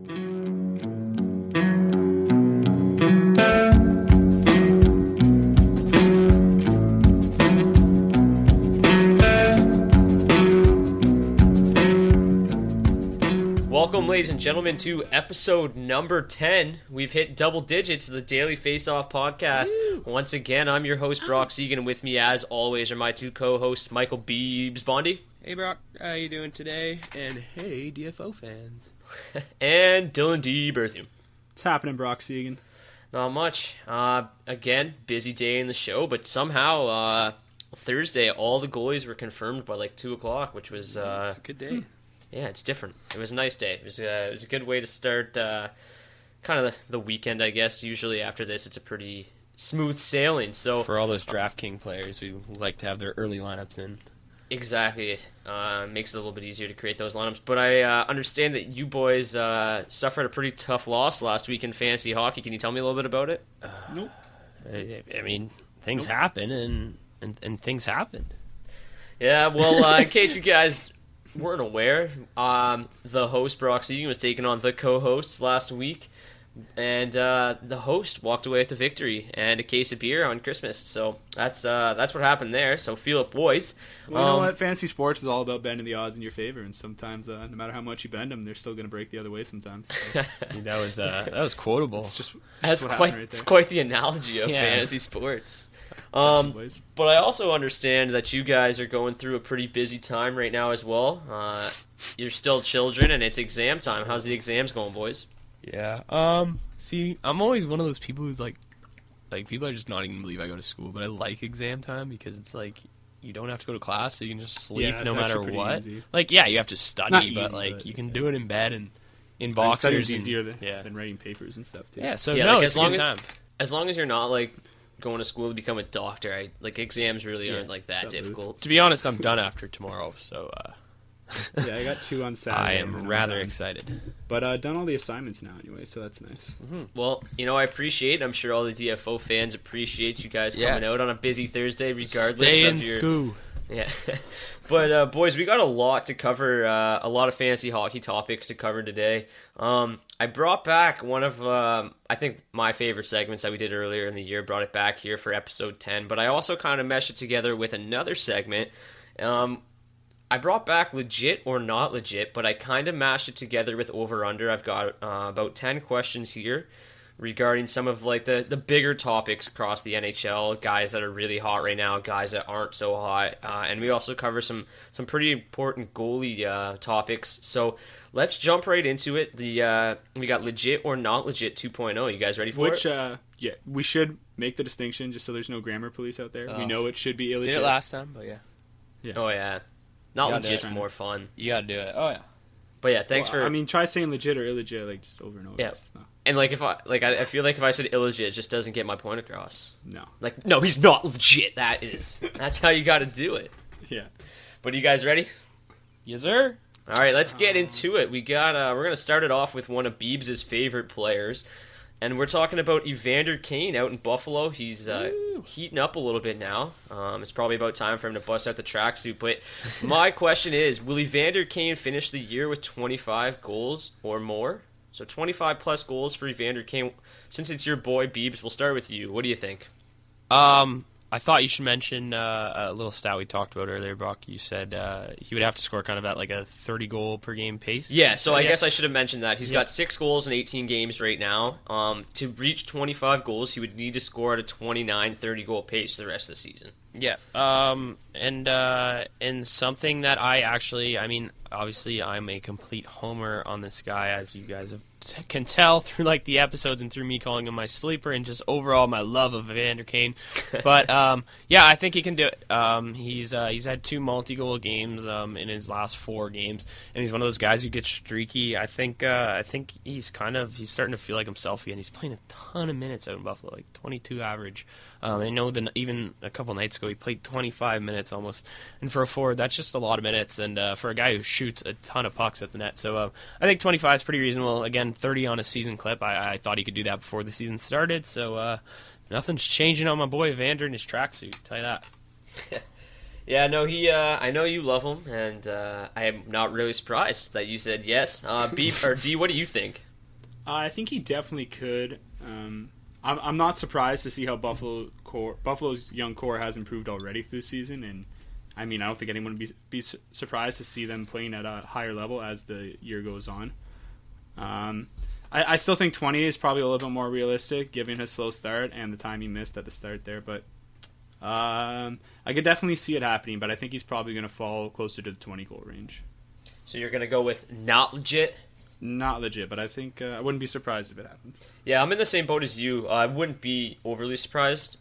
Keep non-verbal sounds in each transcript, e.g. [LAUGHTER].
Welcome, ladies and gentlemen, to episode number 10. We've hit double digits of the Daily Face Off podcast. Once again, I'm your host, Brock Segan, and with me, as always, are my two co hosts, Michael Beebs Bondy Hey Brock, how you doing today? And hey DFO fans. [LAUGHS] and Dylan D. Berthium. What's happening, Brock Segan? Not much. Uh, again, busy day in the show, but somehow uh, Thursday, all the goalies were confirmed by like 2 o'clock, which was. Uh, It's a good day. yeah, it's different. It was a nice day. It was, uh, it was a good way to start uh, kind of the, the weekend, I guess. Usually after this, it's a pretty smooth sailing. So For all those DraftKings players we like to have their early lineups in. Exactly. Uh, makes it a little bit easier to create those lineups. But I uh, understand that you boys uh, suffered a pretty tough loss last week in fantasy hockey. Can you tell me a little bit about it? Nope. I, I mean, things happen and, and and things happened. Yeah, well, uh, in [LAUGHS] case you guys weren't aware, um, the host, Brock Segan, was taking on the co hosts last week. And uh, the host walked away with the victory and a case of beer on Christmas. So that's uh, that's what happened there. So feel it, boys. Well, you know Um, what? Fantasy sports is all about bending the odds in your favor, and sometimes, uh, no matter how much you bend them, they're still going to break the other way. Sometimes [LAUGHS] So I that was uh, [LAUGHS] that was quotable. it's just That's what quite right it's quite the analogy of Yeah. fantasy sports. [LAUGHS] Um, but I also understand that you guys are going through a pretty busy time right now as well. Uh, you're still children, and it's exam time. How's the exams going, boys? Yeah. Um. See, I'm always one of those people who's like, like people are just not even believe I go to school, but I like exam time because it's like you don't have to go to class, so you can just sleep Yeah, no matter what. easy. Like, yeah, you have to study, Not but easy, like but, you can yeah. do it in bed and in And boxers. studying's and- easier than, yeah. than writing papers and stuff too. Yeah. So Yeah, no, like, it's as long good as- time. As long as you're not like going to school to become a doctor, I, like exams really aren't like that Sup, Booth? difficult. To be honest, I'm done after tomorrow, so uh, [LAUGHS] yeah, I got two on Saturday. I am rather done. excited. But uh, done all the assignments now anyway, so that's nice. Well, you know, I appreciate. I'm sure all the DFO fans appreciate you guys Yeah. coming out on a busy Thursday, regardless Stay of your school. Yeah. [LAUGHS] but, uh, boys, we got a lot to cover, uh, a lot of fantasy hockey topics to cover today. Um, I brought back one of, um, I think, my favorite segments that we did earlier in the year, brought it back here for episode 10, but I also kind of meshed it together with another segment. Um, I brought back legit or not legit, but I kind of mashed it together with over under. I've got uh, about 10 questions here. regarding some of like the, the bigger topics across the NHL, guys that are really hot right now, guys that aren't so hot, uh, and we also cover some some pretty important goalie uh, topics. So let's jump right into it. The uh, we got legit or not legit 2.0. You guys ready for Which, it? uh, yeah, we should make the distinction just so there's no grammar police out there. We know it should be illegit. Did it last time, but yeah. yeah, oh yeah, not Yeah, legit's more fun. you gotta do it. Oh yeah. But yeah, thanks Well, for I mean, try saying legit or illegit, like just over and over. Yeah. Just and like if I like I, I feel like if I said illegit, it just doesn't get my point across. no. Like no, he's not legit. That is that's how you got to do it. [LAUGHS] Yeah. But you guys ready? Yes, sir. All right, let's get into it. We got uh, we're gonna start it off with one of Beebs' favorite players, and we're talking about Evander Kane out in Buffalo. He's uh, heating up a little bit now. Um, it's probably about time for him to bust out the tracksuit. But my [LAUGHS] question is, will Evander Kane finish the year with 25 goals or more? So 25 plus goals for Evander Kane. Since it's your boy Beebs, we'll start with you. What do you think? Um, I thought you should mention uh, a little stat we talked about earlier, Brock. You said uh, he would have to score kind of at like a 30 goal per game pace. Yeah, so I Yeah. guess I should have mentioned that. He's Yeah. got six goals in 18 games right now. Um, to reach 25 goals, he would need to score at a 29, 30 goal pace for the rest of the season. Yeah. Um, and uh, and something that I actually, I mean, obviously, I'm a complete homer on this guy, as you guys have, can tell [LAUGHS] through like the episodes and through me calling him my sleeper and just overall my love of Evander Kane. [LAUGHS] But um, yeah, I think he can do it. Um, he's uh, he's had two multi-goal games um, in his last four games, and he's one of those guys who gets streaky. I think uh, I think he's kind of he's starting to feel like himself again. He's playing a ton of minutes out in Buffalo, like 22 average. Um, I know that even a couple nights ago he played 25 minutes almost, and for a forward that's just a lot of minutes, and uh, for a guy who shoots a ton of pucks at the net, so uh, I think 25 is pretty reasonable. Again, 30 on a season clip. I, I thought he could do that before the season started, so uh, nothing's changing on my boy Evander in his tracksuit. Tell you that. [LAUGHS] Yeah, no, he. Uh, I know you love him, and uh, I am not really surprised that you said yes. Uh, B or D, what do you think? [LAUGHS] Uh, I think he definitely could. Um, I'm, I'm not surprised to see how Buffalo core, Buffalo's young core has improved already through the season, and I mean I don't think anyone would be be surprised to see them playing at a higher level as the year goes on. Um, I, I still think 20 is probably a little bit more realistic, given his slow start and the time he missed at the start there. But um, I could definitely see it happening, but I think he's probably going to fall closer to the 20 goal range. So you're gonna go with not legit. Not legit, but I think uh, I wouldn't be surprised if it happens. Yeah, I'm in the same boat as you. Uh, I wouldn't be overly surprised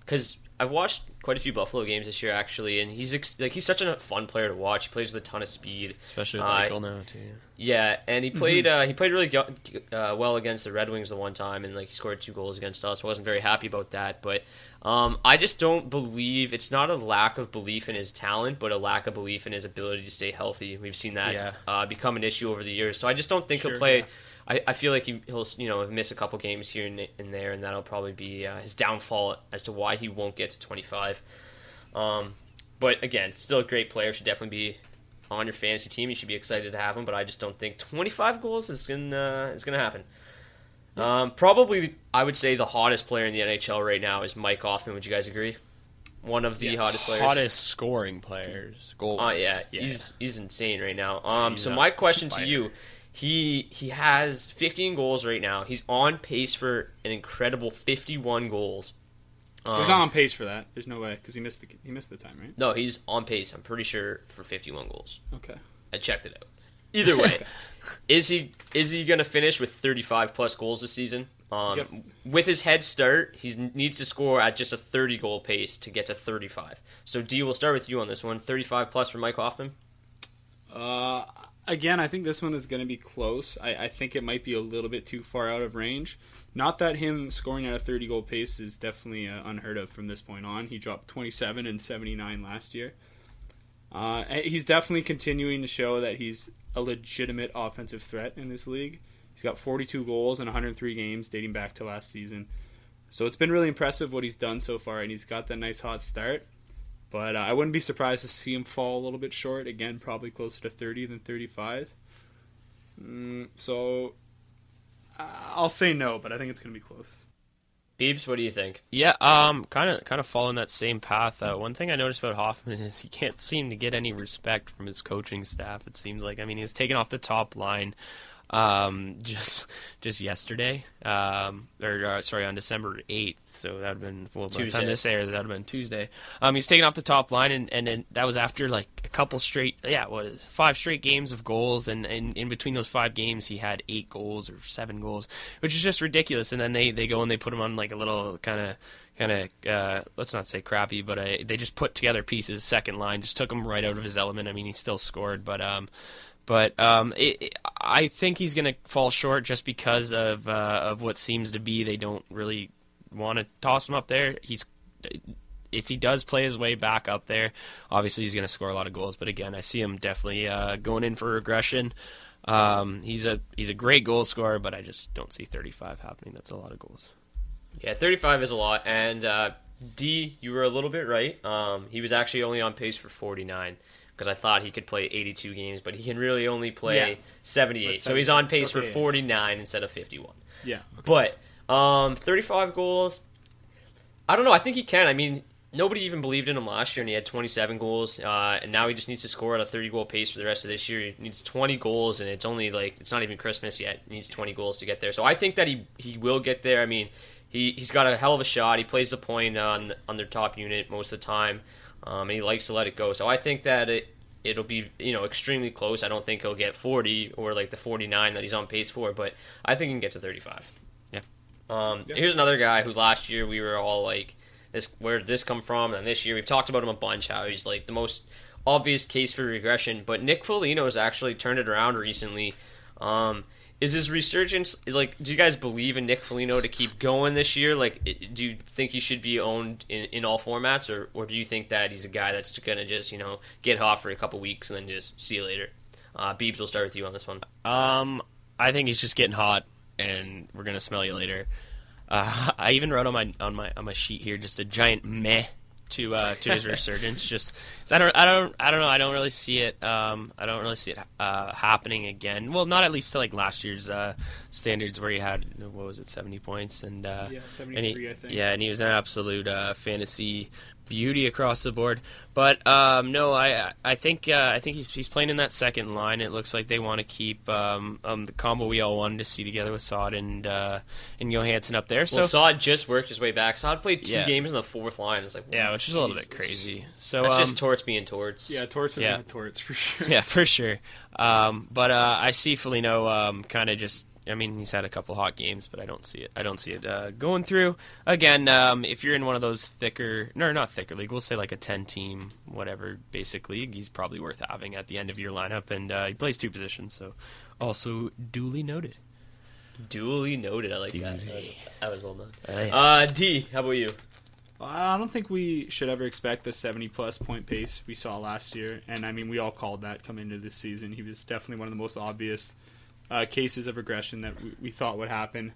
because I've watched quite a few Buffalo games this year actually, and he's ex- like he's such a fun player to watch. He plays with a ton of speed, Especially with Uh, Eichel now too. Yeah, and he played uh, he played really go- uh, well against the Red Wings the one time, and like he scored two goals against us. I wasn't very happy about that, but um, I just don't believe it's not a lack of belief in his talent, but a lack of belief in his ability to stay healthy. We've seen that Yeah. uh, become an issue over the years, so I just don't think Sure, he'll play. yeah. I, I feel like he, he'll you know miss a couple games here and, and there, and that'll probably be uh, his downfall as to why he won't get to 25. Um, but again, still a great player. Should definitely be on your fantasy team. You should be excited to have him. But I just don't think 25 goals is gonna is gonna happen. Um, probably, I would say the hottest player in the NHL right now is Mike Hoffman. Would you guys agree? One of the Yes. hottest players. Hottest scoring players, goals. Oh yeah, he's he's insane right now. Um, He's so my question to you, he he has 15 goals right now. He's on pace for an incredible 51 goals. He's Um, not on pace for that. There's no way because he missed the he missed the time, right? no, he's on pace. I'm pretty sure for 51 goals. Okay. I checked it out. Either way, is he is he going to finish with 35 plus goals this season? Um, with his head start, he needs to score at just a 30 goal pace to get to 35. So D, we'll start with you on this one. 35 plus for Mike Hoffman. Uh, again, I think this one is going to be close. I, I think it might be a little bit too far out of range. Not that him scoring at a 30 goal pace is definitely uh, unheard of from this point on. He dropped 27 and 79 last year. Uh, he's definitely continuing to show that he's a legitimate offensive threat in this league. He's got 42 goals in 103 games dating back to last season. So it's been really impressive what he's done so far, and he's got that nice hot start. But uh, I wouldn't be surprised to see him fall a little bit short. Again, probably closer to 30 than 35. Mm, so uh, I'll say no, but I think it's going to be close. Beebs, what do you think? Yeah, um, kind of, kind of following that same path. Uh, one thing I noticed about Hoffman is he can't seem to get any respect from his coaching staff. It seems like, I mean, he's taken off the top line. Um, [LAUGHS] just just yesterday, um, or uh, sorry, on December eighth. So that would have been well, by the Tuesday. time this airs, that would have been Tuesday. Um, he's taken off the top line, and and then that was after like a couple straight, yeah, what is five straight games of goals, and, and in between those five games, he had eight goals or seven goals, which is just ridiculous. And then they they go and they put him on like a little kind of kind of uh, let's not say crappy, but uh, they just put together pieces. Second line just took him right out of his element. I mean, he still scored, but um, but um, it, I think he's going to fall short just because of uh, of what seems to be they don't really want to toss him up there. He's if he does play his way back up there, obviously he's going to score a lot of goals. But again, I see him definitely uh, going in for regression. Um, he's a he's a great goal scorer, but I just don't see 35 happening. That's a lot of goals. Yeah, 35 is a lot. And uh, D, you were a little bit right. Um, he was actually only on pace for 49 because I thought he could play 82 games, but he can really only play Yeah. 78. But So he's on 76, pace for 49 instead of 51. Yeah. But um, 35 goals, I don't know. I think he can. I mean, nobody even believed in him last year, and he had 27 goals. Uh, and now he just needs to score at a 30 goal pace for the rest of this year. He needs 20 goals, and it's only like it's not even Christmas yet. He needs 20 goals to get there. So I think that he he will get there. I mean, he he's got a hell of a shot. He plays the point on on their top unit most of the time, um, and he likes to let it go. So I think that it. It'll be you know extremely close. I don't think he'll get 40 or like the 49 that he's on pace for, but I think he can get to 35. Yeah. Um, Here's another guy who last year we were all like, "This where did this come from?" And this year we've talked about him a bunch. How he's like the most obvious case for regression. But Nick Foligno has actually turned it around recently. Um, is his resurgence like? Do you guys believe in Nick Foligno to keep going this year? Like, do you think he should be owned in, in all formats, or or do you think that he's a guy that's gonna just you know get hot for a couple weeks and then just see you later? Uh, Beebs, we'll start with you on this one. Um, I think he's just getting hot, and we're gonna smell you later. Uh, [LAUGHS] I even wrote on my on my on my sheet here just a giant meh to uh, to his [LAUGHS] resurgence. Just 'cause I don't I don't I don't know. I don't really see it. Um, I don't really see it uh, happening again. Well, not at least to like last year's uh, standards where he had what was it seventy points and uh, Yeah, he- 73, I think. Yeah, and he was an absolute uh, fantasy beauty across the board. But um, no, I I think uh, I think he's he's playing in that second line. It looks like they want to keep um, um, the combo we all wanted to see together with Saad and uh, and Johansen up there. So Well, Saad just worked his way back. Saad played two Yeah. games in the fourth line. It's like yeah, which is a little bit crazy. So That's um, just torts being torts. Yeah, Torts is Yeah. not Torts for sure. [LAUGHS] yeah, for sure. Um, but uh, I see Foligno um, kind of just. I mean, he's had a couple hot games, but I don't see it. I don't see it uh, going through. Again, um, if you're in one of those thicker, no, not thicker league, we'll say like a ten team, whatever, basic league, he's probably worth having at the end of your lineup, and uh, he plays two positions, so also duly noted. Duly noted. I like that. That was, that was well done. Oh, yeah. Uh, D, how about you? I don't think we should ever expect the 70 plus point pace we saw last year. And I mean, we all called that coming into this season. He was definitely one of the most obvious uh, cases of regression that we, we thought would happen.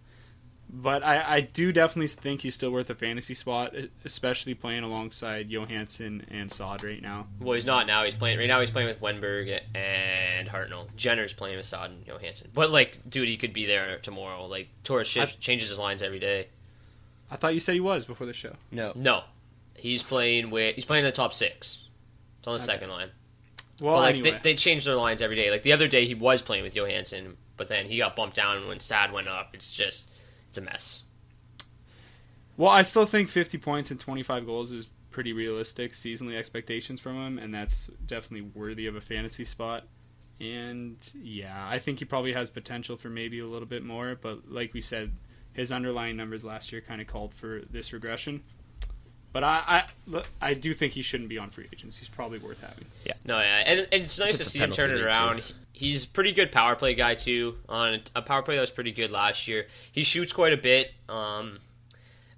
But I, I do definitely think he's still worth a fantasy spot, especially playing alongside Johansen and Saad right now. Well, he's not now. He's playing right now. He's playing with Wennberg and Hartnell. Jenner's playing with Saad and Johansen. But like, dude, he could be there tomorrow. Like, Torres shifts, changes his lines every day. I thought you said he was before the show. No. No, he's playing with. He's playing in the top six. It's on the second line. Well, but like, anyway. they, they change their lines every day. Like the other day, he was playing with Johansen, but then he got bumped down when Saad went up. It's just, it's a mess. Well, I still think 50 points and 25 goals is pretty realistic seasonally expectations from him, and that's definitely worthy of a fantasy spot. And yeah, I think he probably has potential for maybe a little bit more, but like we said, his underlying numbers last year kind of called for this regression. But I, I, I do think he shouldn't be on free agents. He's probably worth having. Yeah, no, yeah, and, and it's nice If to see him turn it around. too. He's pretty good power play guy too. On a power play that was pretty good last year. He shoots quite a bit. Um,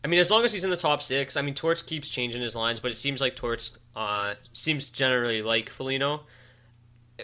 I mean, as long as he's in the top six. I mean, Torts keeps changing his lines, but it seems like Torts uh, seems generally like Foligno.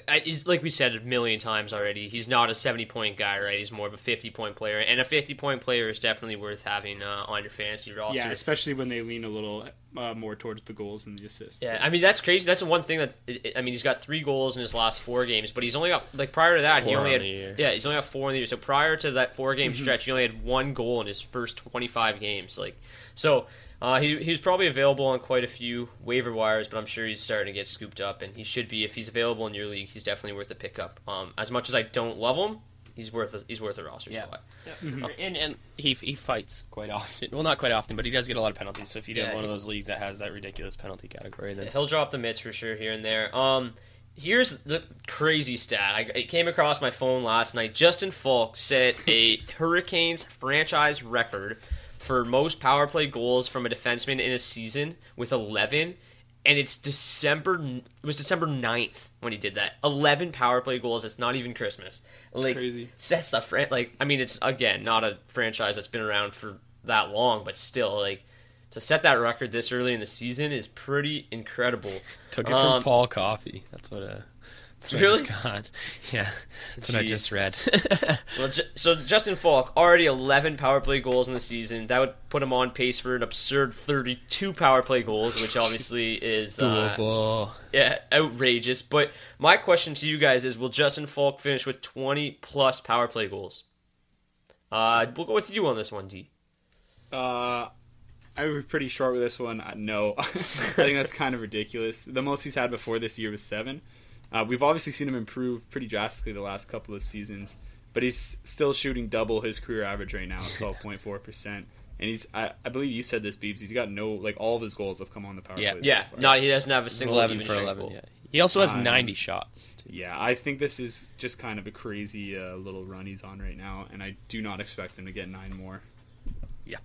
I, like we said a million times already, he's not a seventy-point guy, right? He's more of a fifty-point player, and a fifty-point player is definitely worth having uh, on your fantasy roster. Yeah, especially when they lean a little uh, more towards the goals and the assists. Yeah, I mean that's crazy. That's the one thing that I mean he's got three goals in his last four games, but he's only got like prior to that he only on had yeah he's only got four in the year. So prior to that four game stretch, he only had one goal in his first twenty five games. Like so, uh, he he was probably available on quite a few waiver wires, but I'm sure he's starting to get scooped up, and he should be if he's available in your league. He's definitely worth a pickup. Um, as much as I don't love him, he's worth a, he's worth a roster Yeah. spot. And and he he fights quite often. [LAUGHS] Well, not quite often, but he does get a lot of penalties. So if you do Yeah, have one of those leagues that has that ridiculous penalty category, then He'll drop the mitts for sure here and there. Um, here's the crazy stat. I, it came across my phone last night. Justin Faulk set a [LAUGHS] Hurricanes franchise record for most power play goals from a defenseman in a season with 11. And it's December. It was December 9th when he did that. 11 power play goals. It's not even Christmas. Like crazy. sets the fran- like. I mean, it's again not a franchise that's been around for that long, but still like to set that record this early in the season is pretty incredible. took it from Um, Paul Coffey. That's what uh, that's what Really? I just got. [LAUGHS] Yeah, that's what I just read. [LAUGHS] Well, so Justin Faulk already 11 power play goals in the season. That would put him on pace for an absurd 32 power play goals, which obviously [LAUGHS] is uh, yeah, outrageous. But my question to you guys is: Will Justin Faulk finish with 20 plus power play goals? Uh, we'll go with you on this one, D. Uh, I would be pretty short with this one. Uh, no, I think that's kind of ridiculous. The most he's had before this year was seven. Uh, we've obviously seen him improve pretty drastically the last couple of seasons, but he's still shooting double his career average right now, [LAUGHS] twelve point four percent. And he's, I, I believe you said this, Beebs. He's got no, like all of his goals have come on the power Yeah. play. Yeah, so far. not he doesn't have a single Eleven even for strength eleven. goal. Yeah. He also has Um, ninety shots. too. Yeah, I think this is just kind of a crazy uh, little run he's on right now, and I do not expect him to get nine more. Yeah.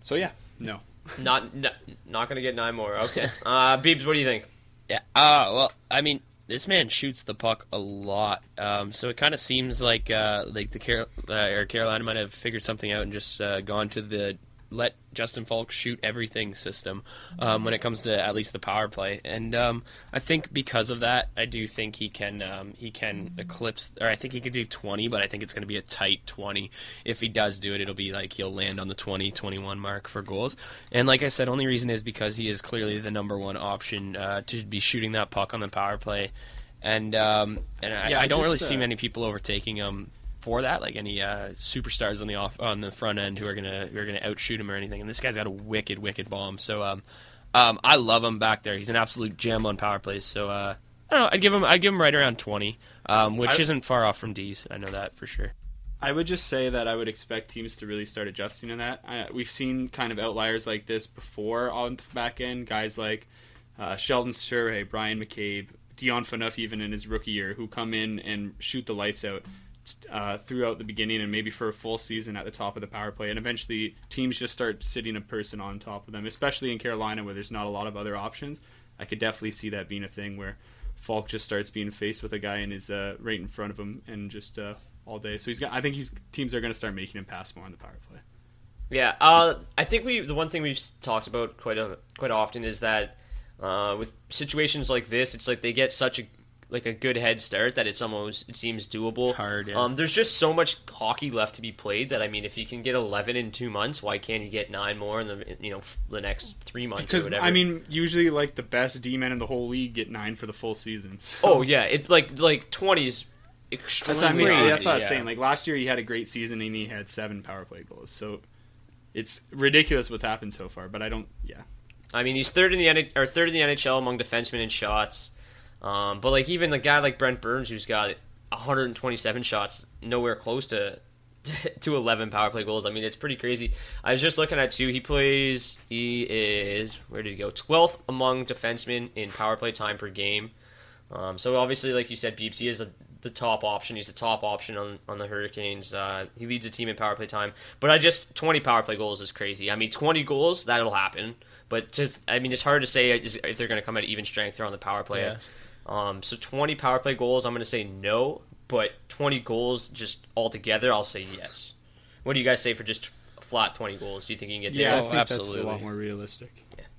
So yeah, no. Not, not not gonna get nine more. Okay, [LAUGHS] uh, Beebs, what do you think? Yeah. Uh, well, I mean, this man shoots the puck a lot. Um, so it kind of seems like uh, like the Carol- uh, Carolina might have figured something out and just uh, gone to the let Justin Faulk shoot everything system um, when it comes to at least the power play. And um, I think because of that, I do think he can um, he can eclipse, or I think he could do 20, but I think it's going to be a tight 20. If he does do it, it'll be like he'll land on the 20, 21 mark for goals. And like I said, only reason is because he is clearly the number one option uh, to be shooting that puck on the power play. And um, and I, Yeah, I don't really just, see uh, many people overtaking him for that, like any uh, superstars on the off on the front end who are gonna who are gonna outshoot him or anything. And this guy's got a wicked, wicked bomb. So um, um, I love him back there. He's an absolute gem on power plays. So uh, I don't know. I'd give him I'd give him right around twenty, um, which I- isn't far off from D's. I know that for sure. I would just say that I would expect teams to really start adjusting to that. I, we've seen kind of outliers like this before on the back end. Guys like uh, Sheldon Souray, Bryan McCabe, Dion Phaneuf, even in his rookie year, who come in and shoot the lights out uh, throughout the beginning and maybe for a full season at the top of the power play. And eventually teams just start sitting a person on top of them, especially in Carolina where there's not a lot of other options. I could definitely see that being a thing where Faulk just starts being faced with a guy and is uh, right in front of him and just uh, all day. So he's got. I think he's teams are going to start making him pass more on the power play. Yeah, uh, I think we the one thing we've talked about quite a, quite often is that uh, with situations like this, it's like they get such a like a good head start that it's almost it seems doable. It's hard, yeah. Um, there's just so much hockey left to be played that I mean, if you can get 11 in two months, why can't you get nine more in the you know the next three months or Because whatever? I mean, usually like the best D men in the whole league get nine for the full season. So. oh yeah, it like like 20s extremely. That's what I mean. Crazy, That's what I was yeah. saying. Like last year, he had a great season and he had seven power play goals. So it's ridiculous what's happened so far. But I don't. Yeah. I mean, he's third in the N- or third in the NHL among defensemen in shots. Um, but like even a guy like Brent Burns, who's got 127 shots, nowhere close to [LAUGHS] to 11 power play goals. I mean, it's pretty crazy. I was just looking at two. He plays. He is where did he go? 12th among defensemen in power play time per game. Um, so obviously, like you said, Beeps, he is a, the top option. He's the top option on, on the Hurricanes. Uh, he leads the team in power play time. But I just 20 power play goals is crazy. I mean, 20 goals that'll happen. But just I mean, it's hard to say if they're going to come at even strength or on the power play. Yeah. Um, so 20 power play goals, I'm going to say no. But 20 goals just altogether, I'll say yes. What do you guys say for just flat 20 goals? Do you think you can get there? Yeah, I Oh, think that's a lot more realistic.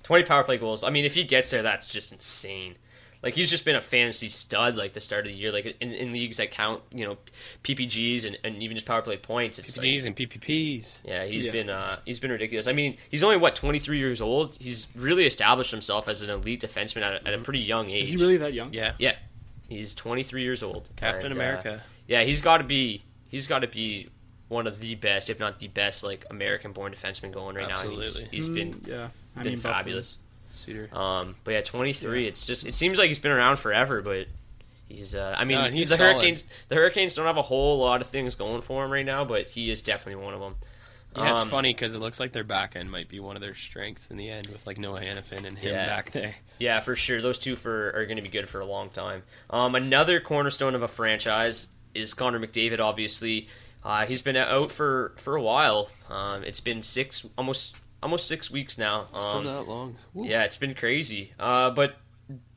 20 power play goals. I mean, if he gets there, that's just insane. Like he's just been a fantasy stud like the start of the year. Like in, in leagues that count, you know, PPGs and, and even just power play points. It's like, PPGs and PPPs. yeah, he's Yeah. been uh, he's been ridiculous. I mean, he's only what 23 years old. He's really established himself as an elite defenseman at a, at a pretty young age. Is he really that young? Yeah. Yeah, he's 23 years old. Captain And, uh, America. yeah, he's got to be he's got to be one of the best, if not the best, like American-born defenseman going right now. Absolutely. He's, he's been Mm, yeah. I been mean, Buffalo. Um, but yeah, 23. It's just it seems like he's been around forever, but He's, uh, I mean, No, he's the solid. Hurricanes. The Hurricanes don't have a whole lot of things going for him right now, but he is definitely one of them. Yeah, it's Um, funny because it looks like their back end might be one of their strengths in the end with like Noah Hanifin and him Yeah. back there. Yeah, for sure. Those two for are going to be good for a long time. Um, another cornerstone of a franchise is Connor McDavid. Obviously, uh, he's been out for for a while. Um, it's been six, almost almost six weeks now. Um, that long. yeah, it's been crazy. Uh, but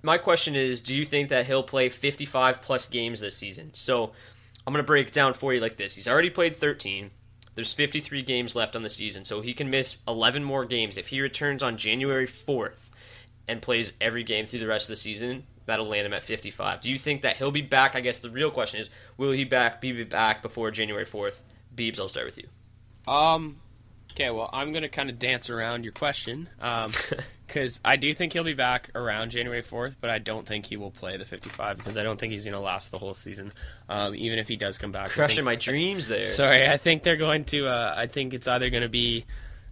my question is, do you think that he'll play 55 plus games this season? So I'm going to break it down for you like this. He's already played 13. There's 53 games left on the season, so he can miss 11 more games. If he returns on January 4th and plays every game through the rest of the season, that'll land him at 55. Do you think that he'll be back? I guess the real question is, will he back be back before January 4th? Beebs, I'll start with you. Um. Okay, well, I'm gonna kind of dance around your question, [LAUGHS] because I do think he'll be back around January 4th, but I don't think he will play the 55 because I don't think he's gonna last the whole season. Um, even if he does come back, Crushing think- my dreams there. Sorry, I think they're going to. Uh, I think it's either going to be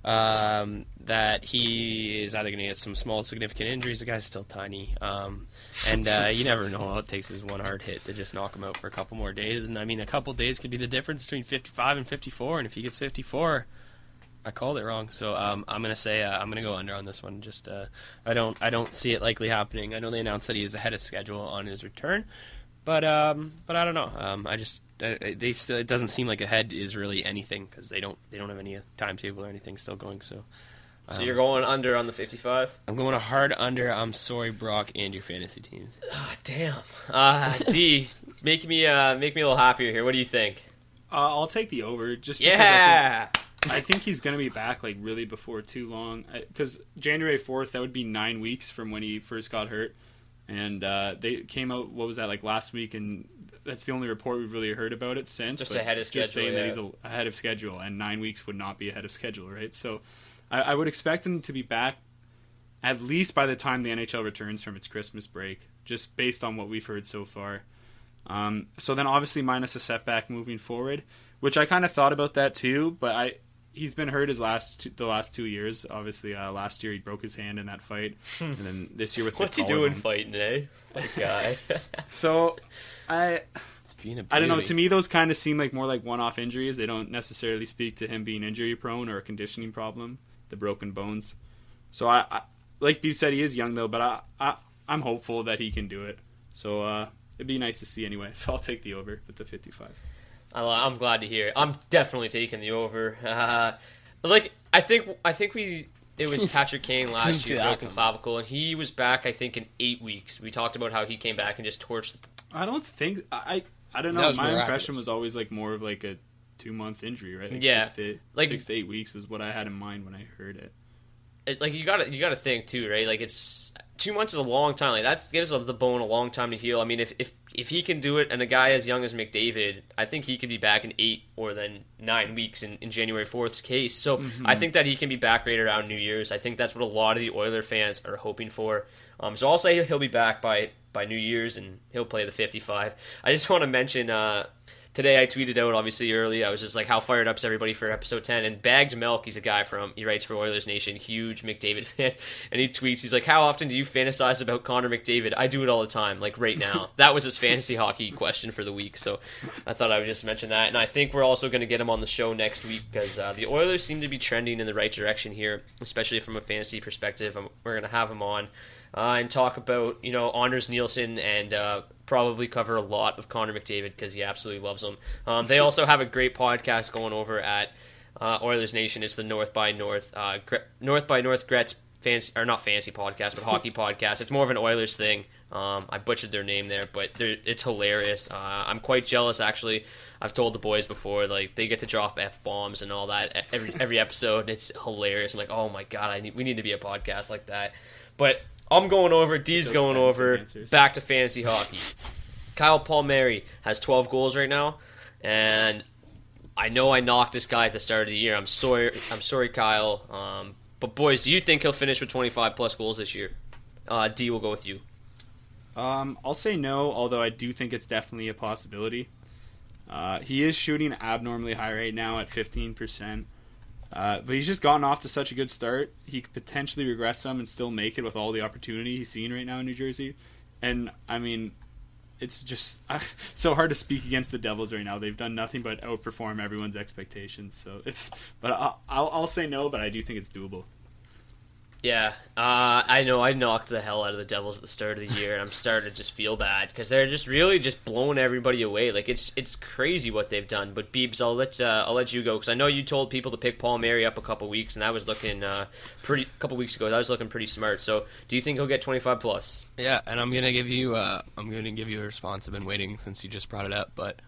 um, that he is either going to get some small significant injuries. The guy's still tiny, um, and uh, you never know. All it takes is one hard hit to just knock him out for a couple more days. And I mean, a couple days could be the difference between 55 and 54. And if he gets 54. I called it wrong, so um, I'm gonna say uh, I'm gonna go under on this one. Just uh, I don't I don't see it likely happening. I know they announced that he is ahead of schedule on his return, but um, but I don't know. Um, I just uh, they still it doesn't seem like ahead is really anything because they don't they don't have any timetable or anything still going. So so you're going under on the 55? I'm going a hard under. I'm sorry, Brock, and your fantasy teams. Ah, damn. Uh, [LAUGHS] D, make me uh, make me a little happier here. What do you think? Uh, I'll take the over. Just because I think- Yeah. I think he's going to be back like really before too long because January fourth that would be nine weeks from when he first got hurt, and uh, they came out what was that like last week, and that's the only report we've really heard about it since. Just ahead of schedule. Just saying yeah. that he's ahead of schedule, and nine weeks would not be ahead of schedule, right? So I, I would expect him to be back at least by the time the NHL returns from its Christmas break, just based on what we've heard so far. Um, so then, obviously, minus a setback moving forward, which I kind of thought about that too. But I, he's been hurt his last two, the last two years. Obviously, uh, last year he broke his hand in that fight, and then this year with What's the he doing collarbone. fighting, eh? That guy. [LAUGHS] So, I It's being a I don't know. To me, those kind of seem like more like one-off injuries. They don't necessarily speak to him being injury prone or a conditioning problem, the broken bones. So I, I like you said, he is young though, but I, I I'm hopeful that he can do it. So uh, it'd be nice to see anyway. [LAUGHS] So I'll take the over with the 55. I li- I'm glad to hear. it. I'm definitely taking the over. Uh, [LAUGHS] like I think I think we it was [LAUGHS] Patrick Kane last year broken coming. clavicle, and he was back I think in eight weeks. We talked about how he came back and just torched. The, I don't think I I don't know. My miraculous. impression was always like more of like a two month injury, right? Like Yeah. six to, Like- six to eight weeks was what I had in mind when I heard it. it, like you got to you got to think too, right? Like it's two months is a long time. Like that gives the bone a long time to heal. I mean, if if if he can do it, and a guy as young as McDavid, I think he could be back in eight or then nine weeks in, in January 4th's case. So I think that he can be back right around New Year's. I think that's what a lot of the Oiler fans are hoping for. Um, so I'll say he'll be back by by New Year's and he'll play the 55. I just want to mention. Uh, Today I tweeted out obviously early. I was just like, "How fired up's everybody for episode 10?" And Bagged Milk, he's a guy from he writes for Oilers Nation, huge McDavid [LAUGHS] fan, and he tweets, he's like, "How often do you fantasize about Connor McDavid?" I do it all the time, like right now. [LAUGHS] that was his fantasy hockey question for the week, so I thought I would just mention that. And I think we're also going to get him on the show next week because uh, the Oilers seem to be trending in the right direction here, especially from a fantasy perspective. We're going to have him on uh, and talk about you know Anders Nilsson and uh, probably cover a lot of Connor McDavid because he absolutely loves him. Um, they also have a great podcast going over at uh, Oilers Nation. It's the North by North uh, Gre- North by North Gretz fancy or not fancy podcast, but hockey [LAUGHS] podcast. It's more of an Oilers thing. Um, I butchered their name there, but it's hilarious. Uh, I'm quite jealous actually. I've told the boys before, like they get to drop f bombs and all that every every episode. And it's hilarious. I'm like, oh my god, I need, we need to be a podcast like that. But I'm going over. D's going over. answers. Back to fantasy hockey. Kyle Palmieri has 12 goals right now, and I know I knocked this guy at the start of the year. I'm sorry. I'm sorry, Kyle. Um, but boys, do you think he'll finish with 25 plus goals this year? Uh, D will go with you. Um, I'll say no, although I do think it's definitely a possibility. Uh, he is shooting abnormally high right now at 15%. Uh, but he's just gotten off to such a good start. He could potentially regress some and still make it with all the opportunity he's seeing right now in New Jersey. And, I mean, it's just [LAUGHS] uh, so hard to speak against the Devils right now. They've done nothing but outperform everyone's expectations. So it's, but I'll, I'll, I'll say no, but I do think it's doable. Yeah, uh, I know. I knocked the hell out of the Devils at the start of the year, and I'm starting to just feel bad because they're just really just blowing everybody away. Like it's it's crazy what they've done. But Beebs, I'll let uh, I'll let you go because I know you told people to pick Palmieri up a couple weeks, and I was looking uh, pretty a couple weeks ago. I was looking pretty smart. So, do you think he'll get 25 plus? Yeah, and I'm gonna give you uh, I'm gonna give you a response. I've been waiting since you just brought it up, but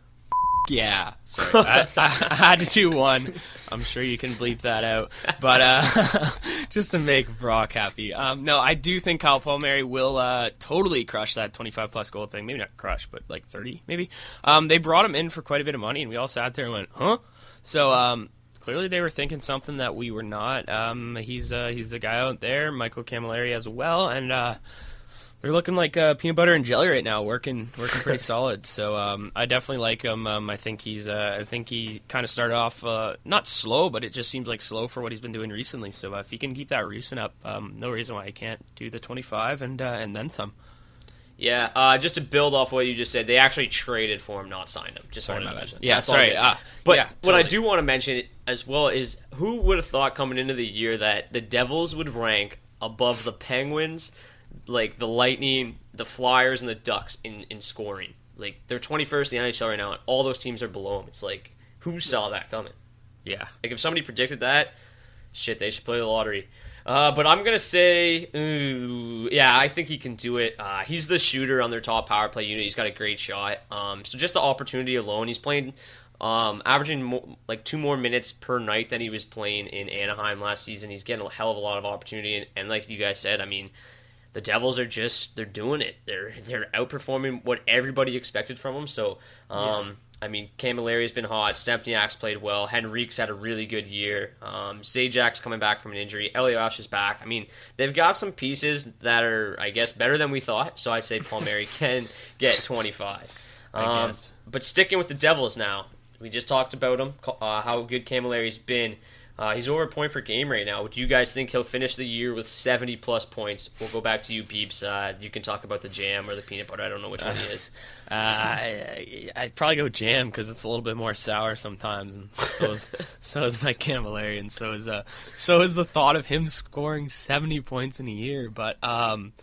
yeah, sorry, I, I, had to do one. I'm sure you can bleep that out, but uh, [LAUGHS] just to make Brock happy. Um, no, I do think Kyle Palmieri will uh, totally crush that 25 plus goal thing. Maybe not crush, but like 30, maybe. Um, they brought him in for quite a bit of money, and we all sat there and went, "Huh?" So um, clearly they were thinking something that we were not. Um, he's uh, he's the guy out there, Michael Cammalleri as well, and uh, they're looking like uh, peanut butter and jelly right now, working working pretty [LAUGHS] solid. So um, I definitely like him. Um, I think he's uh, I think he kind of started off uh, not slow, but it just seems like slow for what he's been doing recently. So uh, if he can keep that recent up, um, no reason why he can't do the 25 and uh, and then some. Yeah, uh, just to build off what you just said, they actually traded for him, not signed him. Just Sorry, wanted to mention. Yeah, That's sorry, ah, but yeah, what I do want to mention as well is who would have thought coming into the year that the Devils would rank above the Penguins, like the Lightning, the Flyers, and the Ducks in, in scoring. Like they're 21st in the NHL right now, and all those teams are below them. It's like who saw that coming? Yeah, Like if somebody predicted that, shit, they should play the lottery. Uh, but I'm gonna say, ooh, yeah, I think he can do it. Uh, he's the shooter on their top power play unit. He's got a great shot. Um, so just the opportunity alone, he's playing, um, averaging mo- like two more minutes per night than he was playing in Anaheim last season. He's getting a hell of a lot of opportunity, and, and like you guys said, I mean, the Devils are just they're doing it. They're they're outperforming what everybody expected from them. So, um, I mean, Cammalleri's been hot. Stempniak's played well. Henrique's had a really good year. Um, Zajac's coming back from an injury. Elias is back. I mean, they've got some pieces that are, I guess, better than we thought. So I'd say Palmieri [LAUGHS] can get 25. Um, but sticking with the Devils now, we just talked about him, uh, how good Cammalleri's been. Uh, he's over a point per game right now. Do you guys think he'll finish the year with 70 plus points? We'll go back to you, Peeps. Uh, you can talk about the jam or the peanut butter. I don't know which one he is. [LAUGHS] uh, I, I'd probably go jam because it's a little bit more sour sometimes, and so is [LAUGHS] so is my Cammalleri, and so is uh so is the thought of him scoring 70 points in a year. But um,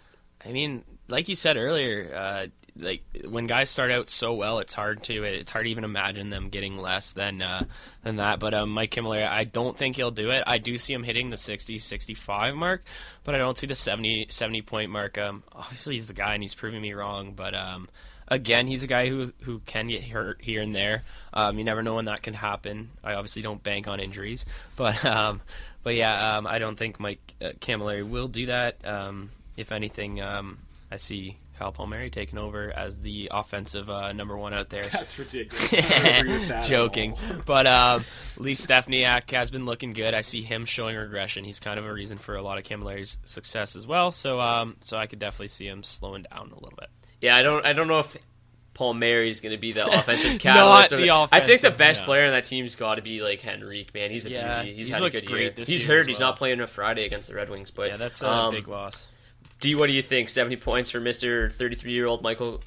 I mean, like you said earlier, uh, like when guys start out so well, it's hard to it's hard to even imagine them getting less than uh, than that. But um, Mike Cammalleri, I don't think he'll do it. I do see him hitting the 60, 65 mark, but I don't see the 70, 70 point mark. Um, obviously he's the guy, and he's proving me wrong. But um, again, he's a guy who who can get hurt here and there. Um, you never know when that can happen. I obviously don't bank on injuries, but [LAUGHS] um, but yeah, um, I don't think Mike uh, Cammalleri will do that. Um, if anything, um, I see Kyle Palmieri taking over as the offensive uh, number one out there. [LAUGHS] That's ridiculous. [LAUGHS] I agree with that at Joking, all. but um, Lee Stempniak has been looking good. I see him showing regression. He's kind of a reason for a lot of Cammalleri's success as well. So, um, so I could definitely see him slowing down a little bit. Yeah, I don't. I don't know if Paul is going to be the [LAUGHS] offensive catalyst. Not or the I think the best yeah. player on that team's got to be like Henrique. Man, he's a Yeah, beauty. He's, he's had a good great year. this he's year hurt. as He's not playing on Friday against the Red Wings. But Yeah, that's a um, big loss. D, what do you think? Seventy points for Mister Thirty-three year old Michael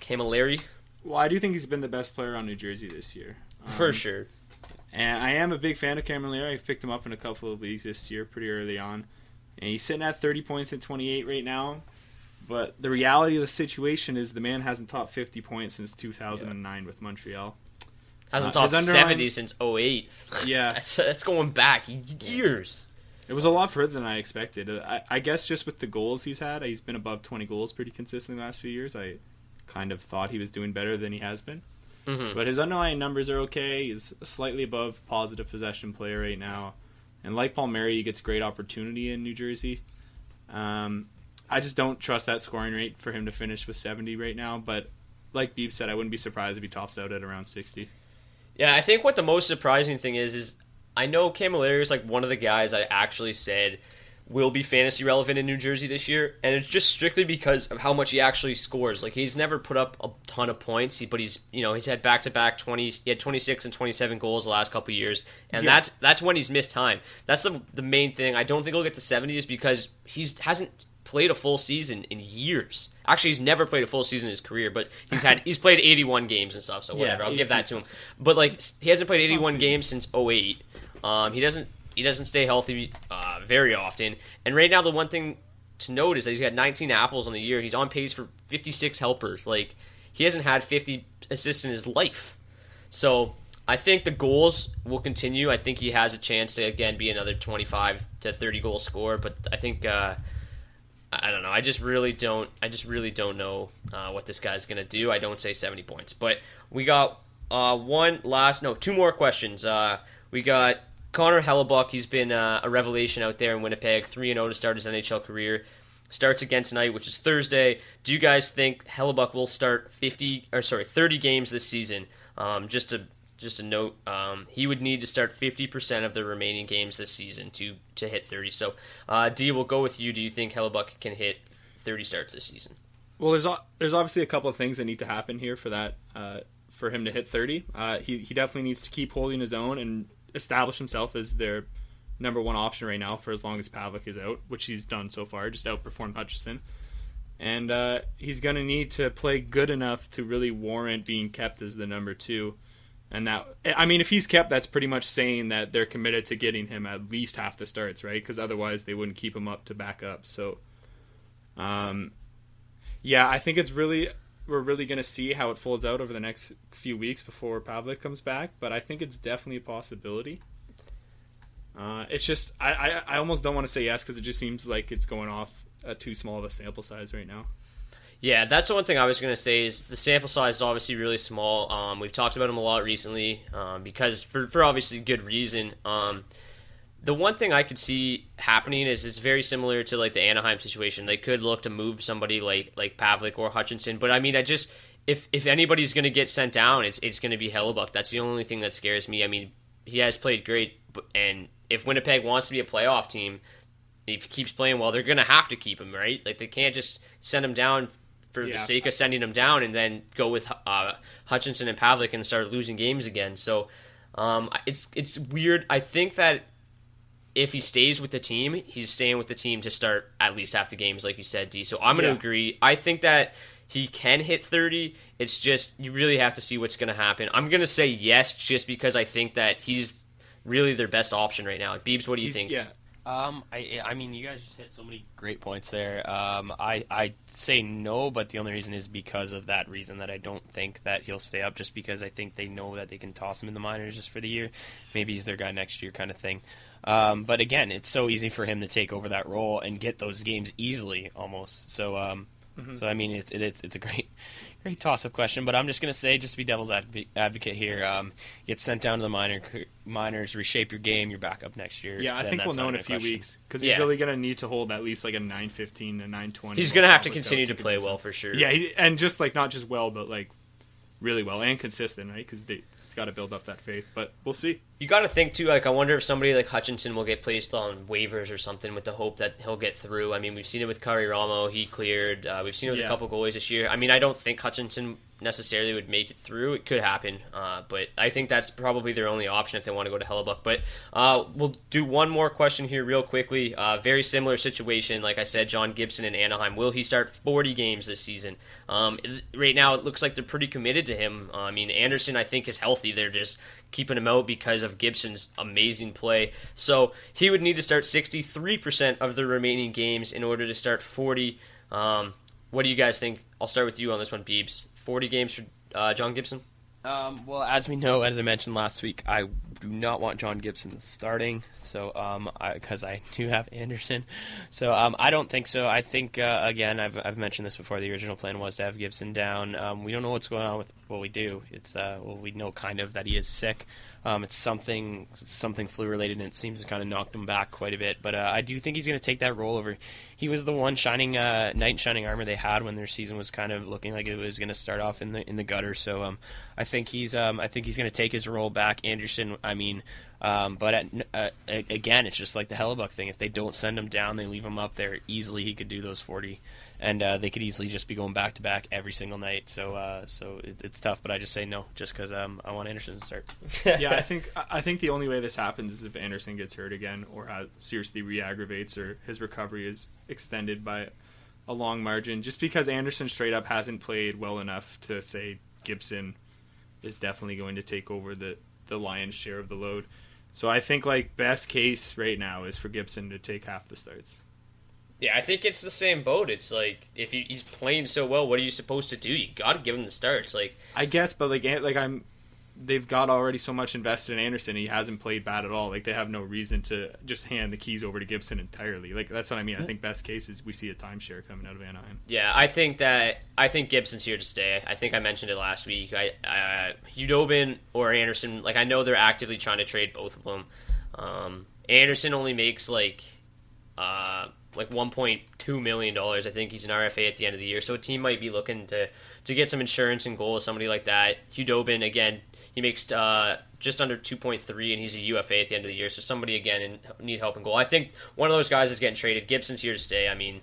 Cammalleri Well, I do think he's been the best player on New Jersey this year. Um, for sure. And I am a big fan of Cammalleri. I've picked him up in a couple of leagues this year, pretty early on. And he's sitting at 30 points and 28 right now. But the reality of the situation is the man hasn't topped 50 points since 2009 with Montreal. Hasn't uh, topped seventy since 08. Yeah, [LAUGHS] That's that's going back years. It was a lot further than I expected. I, I guess just with the goals he's had, he's been above 20 goals pretty consistently the last few years. I kind of thought he was doing better than he has been. Mhm. But his underlying numbers are okay. He's slightly above positive possession player right now. And like Palmieri, he gets great opportunity in New Jersey. Um, I just don't trust that scoring rate for him to finish with 70 right now. But like Beeb said, I wouldn't be surprised if he tops out at around 60. Yeah, I think what the most surprising thing is is I know Cammalleri is like one of the guys I actually said will be fantasy relevant in New Jersey this year, and it's just strictly because of how much he actually scores. Like he's never put up a ton of points, but he's you know he's had back to back twenty. He had twenty six and twenty seven goals the last couple of years, and Yeah. that's that's when he's missed time. That's the the main thing. I don't think he'll get to seventy is because he's hasn't played a full season in years. Actually, he's never played a full season in his career, but he's had [LAUGHS] he's played 81 games and stuff. So whatever, Yeah, I'll give that to him. But like he hasn't played 81 games since 08. Um, he doesn't he doesn't stay healthy uh, very often. And right now, the one thing to note is that he's got 19 apples on the year. He's on pace for 56 helpers. Like he hasn't had 50 assists in his life. So I think the goals will continue. I think he has a chance to again be another 25 to 30 goal scorer. But I think uh, I don't know. I just really don't. I just really don't know uh, what this guy's gonna do. I don't say 70 points, but we got uh, one last no two more questions. Uh, we got Connor Hellebuyck. He's been uh, a revelation out there in Winnipeg. Three and zero to start his NHL career. Starts again tonight, which is Thursday. Do you guys think Hellebuyck will start 50 or sorry 30 games this season? Um, just to just a note, um, he would need to start 50% of the remaining games this season to to hit 30. So, uh, D, we'll go with you. Do you think Hellebuyck can hit 30 starts this season? Well, there's there's obviously a couple of things that need to happen here for that uh, for him to hit 30. Uh, he he definitely needs to keep holding his own and establish himself as their number one option right now for as long as Pavelec is out, which he's done so far, just outperformed Hutchinson. And uh, he's going to need to play good enough to really warrant being kept as the number two. And that, I mean, if he's kept, that's pretty much saying that they're committed to getting him at least half the starts, right? Because otherwise they wouldn't keep him up to back up. So, um, yeah, I think it's really we're really going to see how it folds out over the next few weeks before Pavelec comes back. But I think it's definitely a possibility. Uh, it's just I, I, I almost don't want to say yes because it just seems like it's going off at too small of a sample size right now. Yeah, that's the one thing I was going to say is the sample size is obviously really small. Um, we've talked about him a lot recently um, because for, for obviously good reason. Um, the one thing I could see happening is it's very similar to like the Anaheim situation. They could look to move somebody like like Pavelec or Hutchinson, but I mean, I just if if anybody's going to get sent down, it's it's going to be Hellebuyck. That's the only thing that scares me. I mean, he has played great, and if Winnipeg wants to be a playoff team, if he keeps playing well, they're going to have to keep him, right? Like they can't just send him down for the sake of sending him down and then go with uh, Hutchinson and Pavelec and start losing games again. So um, it's it's weird. I think that if he stays with the team, he's staying with the team to start at least half the games, like you said, D. So I'm going to Yeah. agree. I think that he can hit 30. It's just you really have to see what's going to happen. I'm going to say yes, just because I think that he's really their best option right now. Beebs, what do you He's- think? Yeah, Um, I, I mean, you guys just hit so many great points there. Um, I, I say no, but the only reason is because of that reason that I don't think that he'll stay up, just because I think they know that they can toss him in the minors just for the year. Maybe he's their guy next year, kind of thing. Um, but again, it's so easy for him to take over that role and get those games easily, almost. So, um, so I mean, it's it's it's a great [LAUGHS] great toss up question. But I'm just gonna say, just to be devil's adv- advocate here, um, get sent down to the minor minors, reshape your game, you're back up next year. yeah. I think we'll know in a few question. weeks because Yeah. he's really going to need to hold at least like a 915 to 920. He's going to have to continue to play well for sure. Yeah, he, and just like not just well, but like really well and consistent, right? Because he's got to build up that faith. But we'll see. You got to think too. Like, I wonder if somebody like Hutchinson will get placed on waivers or something with the hope that he'll get through. I mean, we've seen it with Karri Ramo; he cleared. Uh, we've seen it with Yeah. a couple goalies this year. I mean, I don't think Hutchinson necessarily would make it through. It could happen, uh, but I think that's probably their only option if they want to go to Hellebuyck. But uh, we'll do one more question here, real quickly. Uh, very similar situation, like I said, John Gibson in Anaheim. Will he start 40 games this season? Um, right now, it looks like they're pretty committed to him. Uh, I mean, Anderson, I think, is healthy. They're just keeping him out because of Gibson's amazing play. So he would need to start 63% of the remaining games in order to start 40. Um, what do you guys think? I'll start with you on this one, Beebs. 40 games for uh, John Gibson? Um, well, as we know, as I mentioned last week, I do not want John Gibson starting. So, um, because I, do have Anderson, so um, I don't think so. I think uh, again, I've I've mentioned this before. The original plan was to have Gibson down. Um, we don't know what's going on with. Well, we do. It's uh, well, we know kind of that he is sick. Um, it's something something flu related, and it seems to kind of knocked him back quite a bit. But uh, I do think he's going to take that role over. He was the one shining uh, knight in shining armor they had when their season was kind of looking like it was going to start off in the in the gutter. So um, I think he's um, I think he's going to take his role back. Anderson, I mean, um, but at, uh, again, it's just like the Hellebuyck thing. If they don't send him down, they leave him up there easily. He could do those forty. and uh, they could easily just be going back to back every single night. So uh, so it, it's tough, but I just say no, just because um, I want Anderson to start. [LAUGHS] yeah, I think I think the only way this happens is if Anderson gets hurt again or has, seriously re-aggravates or his recovery is extended by a long margin. Just because Anderson straight up hasn't played well enough to say Gibson is definitely going to take over the the lion's share of the load. So I think like best case right now is for Gibson to take half the starts. Yeah, I think it's the same boat. It's like if he, he's playing so well, what are you supposed to do? You got to give him the starts. Like I guess, but like like I'm they've got already so much invested in Anderson. He hasn't played bad at all. Like they have no reason to just hand the keys over to Gibson entirely. Like that's what I mean. I think best case is we see a timeshare coming out of Anaheim. Yeah, I think that I think Gibson's here to stay. I think I mentioned it last week. I, uh, Khudobin or Anderson, like I know they're actively trying to trade both of them. Um, Anderson only makes like uh, like 1.2 million dollars. I think he's an RFA at the end of the year, so a team might be looking to to get some insurance and goal somebody like that. Khudobin again, he makes uh, just under 2.3, and he's a UFA at the end of the year. So somebody again in, need help and goal. I think one of those guys is getting traded. Gibson's here to stay. I mean.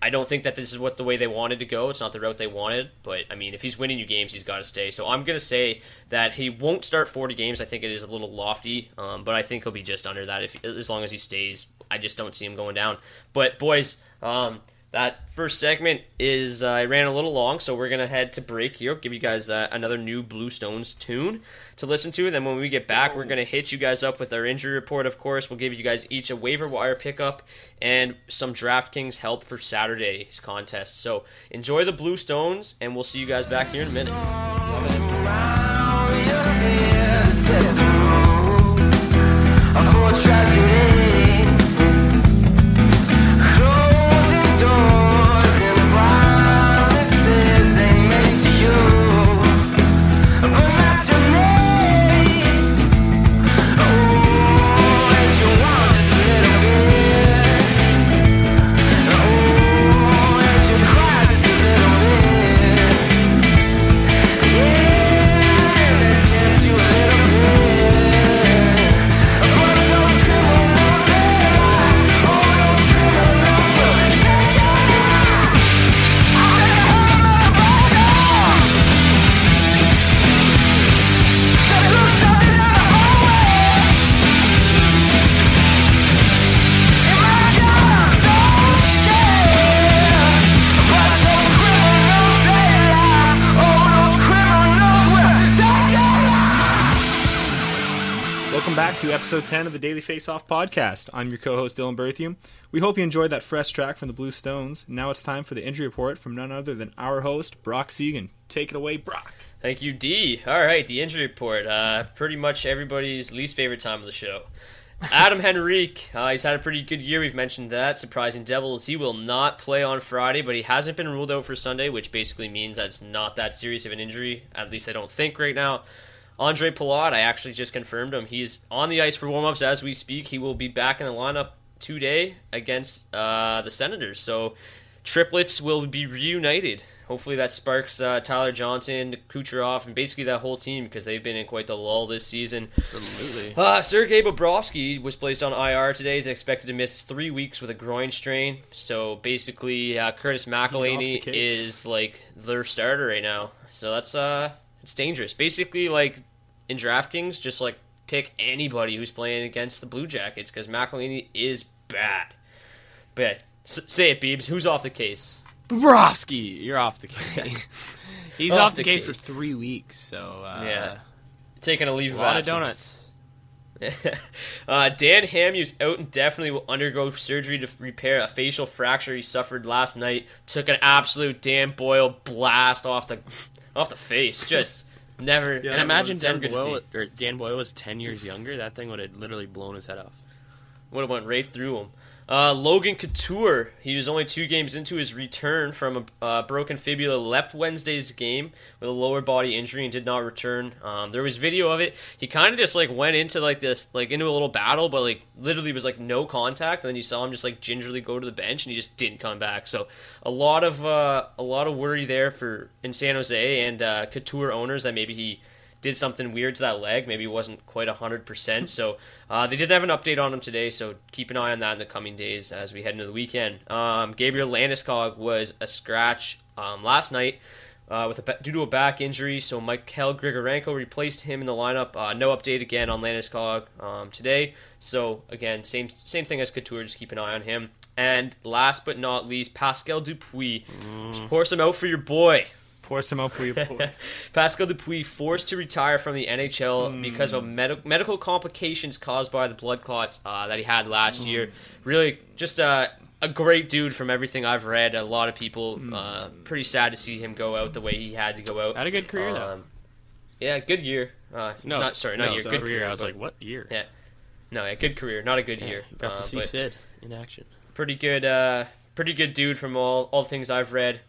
I don't think that this is what the way they wanted to go. It's not the route they wanted, but I mean, if he's winning you games, he's got to stay. So I'm gonna say that he won't start 40 games. I think it is a little lofty, um, but I think he'll be just under that if as long as he stays. I just don't see him going down. But boys, um, that first segment is uh, I ran a little long, so we're gonna head to break here. Give you guys uh, another new Bluestones tune to listen to. Then when we get back, we're gonna hit you guys up with our injury report. Of course, we'll give you guys each a waiver wire pickup and some DraftKings help for Saturday's contest. So enjoy the Bluestones, and we'll see you guys back here in a minute. Episode 10 of the Daily Face Off podcast. I'm your co host, Dylan Berthium. We hope you enjoyed that fresh track from the Blue Stones. Now it's time for the injury report from none other than our host, Brock Segan. Take it away, Brock. Thank you, D. All right, the injury report. Uh, pretty much everybody's least favorite time of the show. Adam [LAUGHS] Henrique, uh, he's had a pretty good year. We've mentioned that. Surprising Devils, he will not play on Friday, but he hasn't been ruled out for Sunday, which basically means that it's not that serious of an injury. At least I don't think right now. Andre Palat, I actually just confirmed him. He's on the ice for warm-ups as we speak. He will be back in the lineup today against uh, the Senators. So triplets will be reunited. Hopefully that sparks uh, Tyler Johnson, Kucherov, and basically that whole team because they've been in quite the lull this season. Absolutely. Uh, Sergei Bobrovsky was placed on IR today. He's expected to miss three weeks with a groin strain. So basically, uh, Curtis McElhinney is like their starter right now. So that's uh, it's dangerous. Basically, like in DraftKings, just like pick anybody who's playing against the Blue Jackets because McElhinney is bad. But yeah, s- say it, Beebs. Who's off the case? Bobrovsky, you're off the case. [LAUGHS] He's Off off, the case, case. for three weeks, so uh, yeah, taking a leave a of lot of absence. donuts. [LAUGHS] uh, Dan Hamhuis out indefinitely will undergo surgery to repair a facial fracture he suffered last night. Took an absolute Dan Boyle blast off the off the face. Just never. Yeah, And imagine Dan never good to Boyle, or Dan Boyle was ten years younger. That thing would have literally blown his head off. Would have went right through him. Uh, Logan Couture, he was only two games into his return from a uh, broken fibula, left Wednesday's game with a lower body injury and did not return. Um, there was video of it. He kind of just like went into like this, like into a little battle, but like literally was like no contact. And then you saw him just like gingerly go to the bench, and he just didn't come back. So a lot of uh, a lot of worry there for in San Jose and uh, Couture owners that maybe he did something weird to that leg. Maybe wasn't quite 100%. so uh, they did have an update on him today, so keep an eye on that in the coming days as we head into the weekend. Um, Gabriel Landeskog was a scratch um, last night. Uh, with a, due to a back injury, so Mikhail Grigorenko replaced him in the lineup. Uh, no update again on Landeskog um, today. So again, same same thing as Couture. Just keep an eye on him. And last but not least, Pascal Dupuis. Mm. Pour some out for your boy. Out for your. [LAUGHS] Pascal Dupuis forced to retire from the NHL mm. because of med- medical complications caused by the blood clots uh, that he had last mm. year. Really, just a, a great dude from everything I've read. A lot of people mm. uh, pretty sad to see him go out the way he had to go out. Had a good career um, though. Yeah, good year. Uh, no, not sorry, not no, year. Good career. I was like, what year? Yeah, no, yeah, good career. Not a good yeah, year. Got to uh, see Sid in action. Pretty good. Uh, pretty good dude from all all things I've read.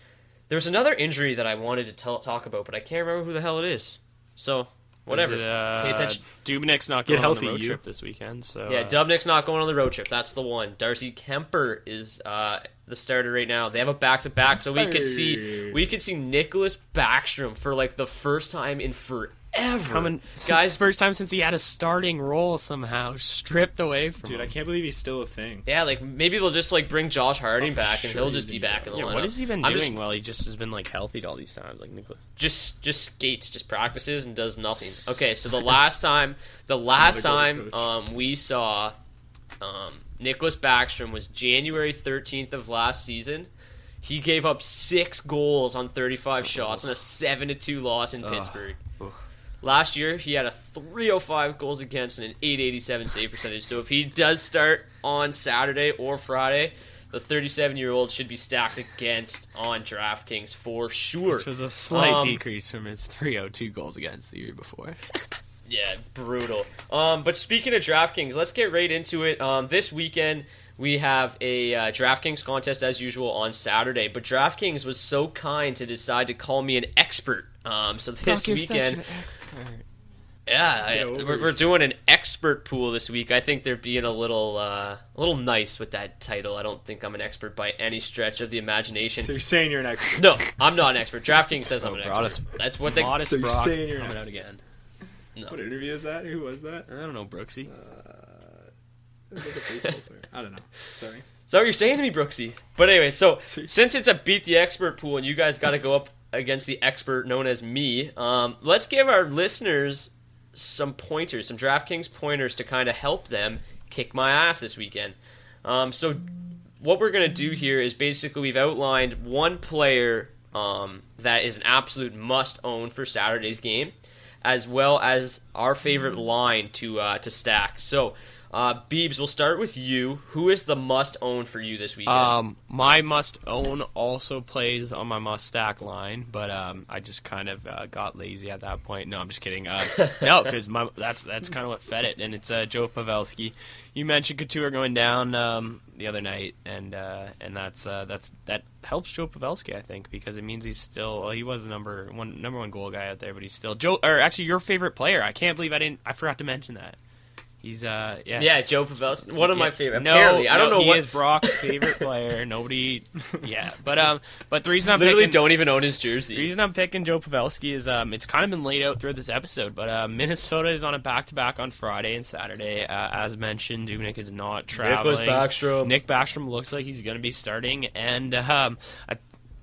There was another injury that I wanted to tell, talk about, but I can't remember who the hell it is. So whatever. It, uh, Pay attention. Dubnyk's not going healthy, on the road you. trip this weekend, so yeah, uh, Dubnyk's not going on the road trip. That's the one. Darcy Kuemper is uh, the starter right now. They have a back to back, so we hey. could see we could see Nicholas Backstrom for like the first time in forever ever. Coming, guys, first time since he had a starting role somehow stripped away from. Dude, him. I can't believe he's still a thing. Yeah, like maybe they'll just like bring Josh Harding back and he'll just be back in the yeah, lineup. What has he been I'm doing? Just, well, he just has been like healthy all these times, like Nicholas. Just just skates, just practices and does nothing. Okay, so the last time, the last time um, we saw um, Nicklas Backstrom was January thirteenth of last season. He gave up six goals on 35 shots and a 7 to 2 loss in Pittsburgh. Last year, he had a 305 goals against and an 887 save percentage. So if he does start on Saturday or Friday, the 37 year old should be stacked against on DraftKings for sure. Which was a slight um, decrease from his 302 goals against the year before. yeah, brutal. Um, but speaking of DraftKings, let's get right into it. Um, this weekend, we have a uh, DraftKings contest as usual on Saturday, but DraftKings was so kind to decide to call me an expert. Um, so this weekend, yeah, I, we're, we're, doing an expert pool this week. I think they're being a little, uh, a little nice with that title. I don't think I'm an expert by any stretch of the imagination. So you're saying you're an expert? No, I'm not an expert. DraftKings says I'm an expert. That's what they. Modest so you're Brock saying you're coming out again. No. What interview is that? Who was that? I don't know, Brooksy. Uh, like a baseball player. I don't know. Sorry. Is that what you're saying to me, Brooksy? But anyway, so [LAUGHS] since it's a beat the expert pool and you guys got to go up against the expert known as me, um, let's give our listeners some pointers, some DraftKings pointers to kind of help them kick my ass this weekend. Um, so what we're gonna do here is basically we've outlined one player um, that is an absolute must own for Saturday's game, as well as our favorite line to uh, to stack. So uh, Beebs, we'll start with you. Who is the must own for you this weekend? Um, my must own also plays on my must stack line, but um, I just kind of uh, got lazy at that point. No, I'm just kidding. Uh, [LAUGHS] no, because that's that's kind of what fed it, and it's uh, Joe Pavelski. You mentioned Couture going down um, the other night, and uh, and that's uh, that's that helps Joe Pavelski, I think, because it means he's still well, he was the number one number one goal guy out there, but he's still Joe or actually your favorite player. I can't believe I didn't I forgot to mention that. He's uh yeah yeah Joe Pavelski one of yeah. my favorite. No, Apparently, I don't no, know he what is Brock's favorite player. [LAUGHS] Nobody yeah, but um but the reason I'm literally picking, don't even own his jersey. The reason I'm picking Joe Pavelski is um it's kind of been laid out through this episode, but uh, Minnesota is on a back to back on Friday and Saturday. Uh, as mentioned, Dubnyk is not traveling. Nick Backstrom. Nick Backstrom looks like he's going to be starting, and um I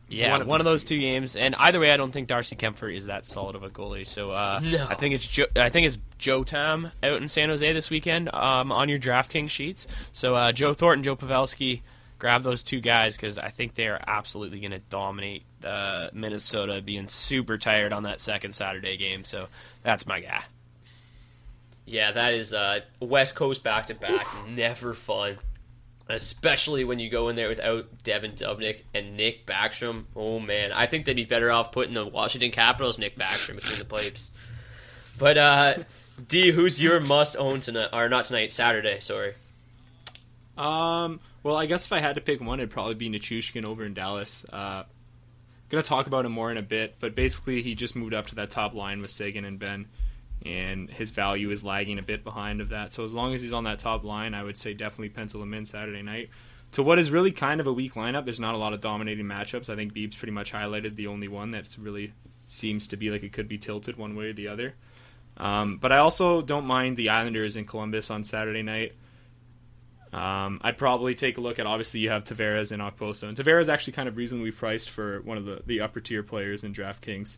yeah, one of, one of those two games. And either way, I don't think Darcy Kuemper is that solid of a goalie. So uh, no. I think it's jo- I think it's Joe Tam out in San Jose this weekend um, on your DraftKings sheets. So uh, Joe Thornton, Joe Pavelski, grab those two guys because I think they are absolutely going to dominate uh, Minnesota, being super tired on that second Saturday game. So that's my guy. Yeah, that is uh, West Coast back to back. Never fun especially when you go in there without Devin Dubnyk and Nick Backstrom. Oh man, I think they'd be better off putting the Washington Capitals Nick Backstrom between the pipes. But uh, [LAUGHS] D, who's your must own tonight? Or not tonight, Saturday? Sorry. Um. Well, I guess if I had to pick one, it'd probably be Nichushkin over in Dallas. Uh, gonna talk about him more in a bit, but basically he just moved up to that top line with Seguin and Benn and his value is lagging a bit behind of that. So as long as he's on that top line, I would say definitely pencil him in Saturday night. To what is really kind of a weak lineup, there's not a lot of dominating matchups. I think Beebs pretty much highlighted the only one that really seems to be like it could be tilted one way or the other. Um, but I also don't mind the Islanders in Columbus on Saturday night. Um, I'd probably take a look at. Obviously, you have Tavares and Okposo, and Tavares actually kind of reasonably priced for one of the, the upper tier players in DraftKings.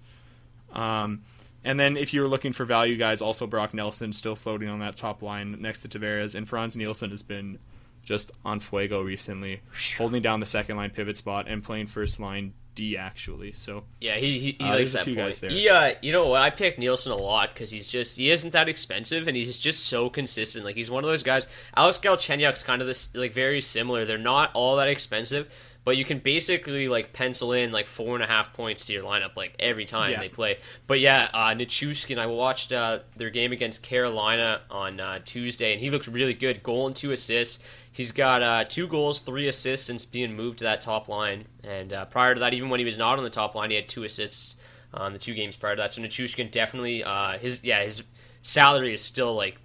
Um, and then if you're looking for value guys, also Brock Nelson still floating on that top line next to Tavares, and Frans Nielsen has been just on fuego recently, holding down the second line pivot spot and playing first line D actually. So Yeah, he he, he Uh, likes that few point. guys there. He, uh, you know what? I picked Nielsen a lot because he's just he isn't that expensive and he's just so consistent. Like he's one of those guys. Alex Galchenyuk's kind of this like very similar. They're not all that expensive, but you can basically like pencil in like four and a half points to your lineup like every time Yeah. they play. But yeah, uh, Nichushkin. I watched uh, their game against Carolina on uh, Tuesday, and he looked really good. Goal and two assists. He's got uh, two goals, three assists since being moved to that top line. And uh, prior to that, even when he was not on the top line, he had two assists on the two games prior to that. So Nichushkin definitely uh, his yeah his salary is still like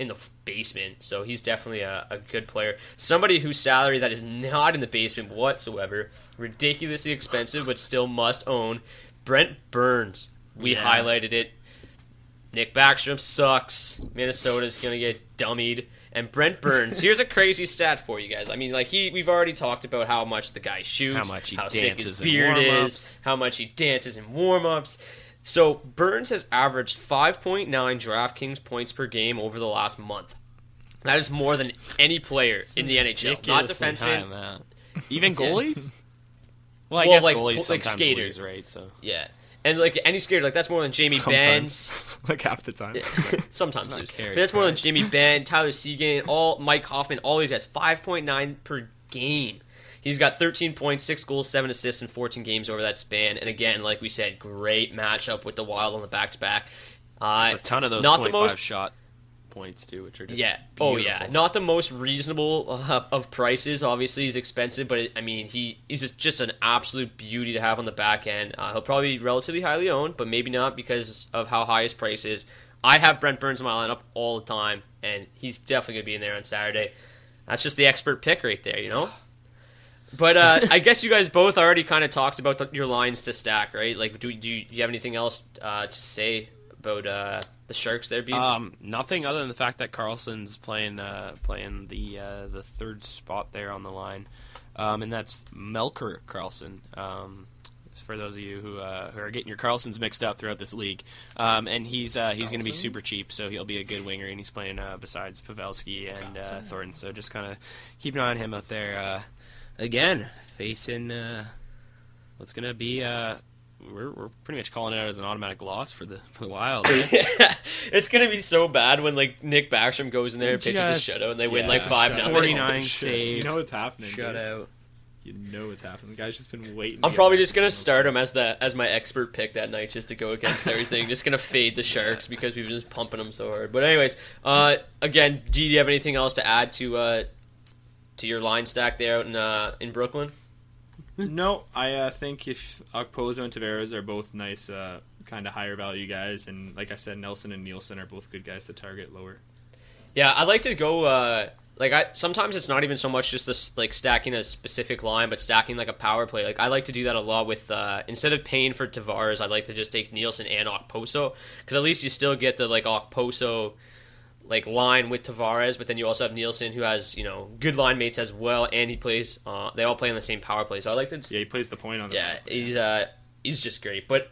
in the basement. So he's definitely a, a good player. Somebody whose salary that is not in the basement whatsoever, ridiculously expensive, but still must own. Brent Burns. We Yeah. highlighted it. Nick Backstrom sucks. Minnesota's gonna get dummied. And Brent Burns. [LAUGHS] Here's a crazy stat for you guys. I mean, like he, we've already talked about how much the guy shoots, How much he sick dances his in beard warm-ups. is, how much he dances in warm-ups. So Burns has averaged 5.9 DraftKings points per game over the last month. That is more than any player in the NHL. Not defenseman. Even [LAUGHS] goalies? [LAUGHS] Well, I Well, guess like, goalies like skaters. lose, right? So Yeah. And like any skater, like that's more than Jamie Benn, [LAUGHS] like half the time. sometimes lose. But that's more than. Jimmy Benn, Tyler Seguin, all Mike Hoffman, all these guys. Five point nine per game. He's got 13 points, six goals, seven assists in 14 games over that span. And again, like we said, great matchup with the Wild on the back to back. Uh, a ton of those not the most shot points too, which are just yeah. Oh yeah. Not the most reasonable uh, of prices. Obviously, he's expensive, but it, I mean, he he's just, just an absolute beauty to have on the back end. Uh, he'll probably be relatively highly owned, but maybe not because of how high his price is. I have Brent Burns in my lineup all the time, and he's definitely gonna be in there on Saturday. That's just the expert pick right there, you know. [SIGHS] [SIGHS] But uh, [LAUGHS] I guess you guys both already kind of talked about the, your lines to stack, right? Like, do, do, you, do you have anything else uh, to say about uh, the Sharks there, Beebs? Um, nothing other than the fact that Karlsson's playing uh, playing the uh, the third spot there on the line, um, and that's Melker Karlsson. Um, for those of you who uh, who are getting your Carlsons mixed up throughout this league, um, and he's uh, he's going to be super cheap, so he'll be a good winger, and he's playing uh, besides Pavelski and uh, Thornton. So just kind of keep an eye on him out there. Again, facing uh, what's going to be. Uh, we're, we're pretty much calling it out as an automatic loss for the for the Wild. [LAUGHS] it's gonna be so bad when like Nick Backstrom goes in there and pitches Just- a shutout and they win like five nothing. 49 Shit. save. You know what's happening. dude. shutout. You know what's happening. The guy's just been waiting. I'm probably just gonna start him as the as my expert pick that night just to go against [LAUGHS] everything. just gonna fade the Sharks because we've been just pumping them so hard. But anyways, uh, again, D, do you have anything else to add to uh, to your line stack there out in uh, in Brooklyn? No, I uh, think if Okposo and Tavares are both nice, uh, kind of higher value guys, and like I said, Nelson and Nielsen are both good guys to target lower. Yeah, I like to go. Uh, like I sometimes it's not even so much just this like stacking a specific line, but stacking like a power play. Like I like to do that a lot with uh, instead of paying for Tavares, I like to just take Nielsen and Okposo because at least you still get the like Okposo like line with Tavares, but then you also have Nielsen who has you know good line mates as well, and he plays. Uh, they all play on the same power play, so I like to. Yeah, he plays the point on the Yeah, he's uh, he's just great. But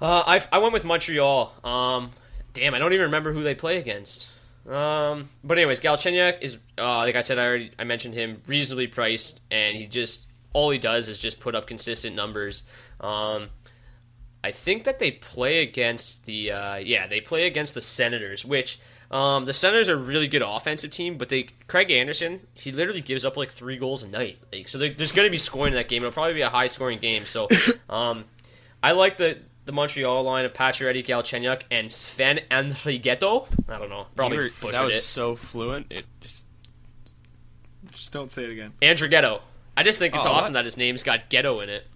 uh, I I went with Montreal. Um, damn, I don't even remember who they play against. Um, but anyways, Galchenyuk is uh, like I said, I already I mentioned him, reasonably priced, and he just all he does is just put up consistent numbers. Um, I think that they play against the uh, yeah they play against the Senators, which um, the Senators are a really good offensive team, but they Craig Anderson he literally gives up like three goals a night, like, so there's going to be scoring in that game. It'll probably be a high scoring game. So [COUGHS] um, I like the the Montreal line of Pacioretty, Galchenyuk, and Sven Andrighetto. I don't know, probably You were- butchered that was it. so fluent. It just Just don't say it again. Andrighetto. I just think it's Oh, awesome what? that his name's got ghetto in it.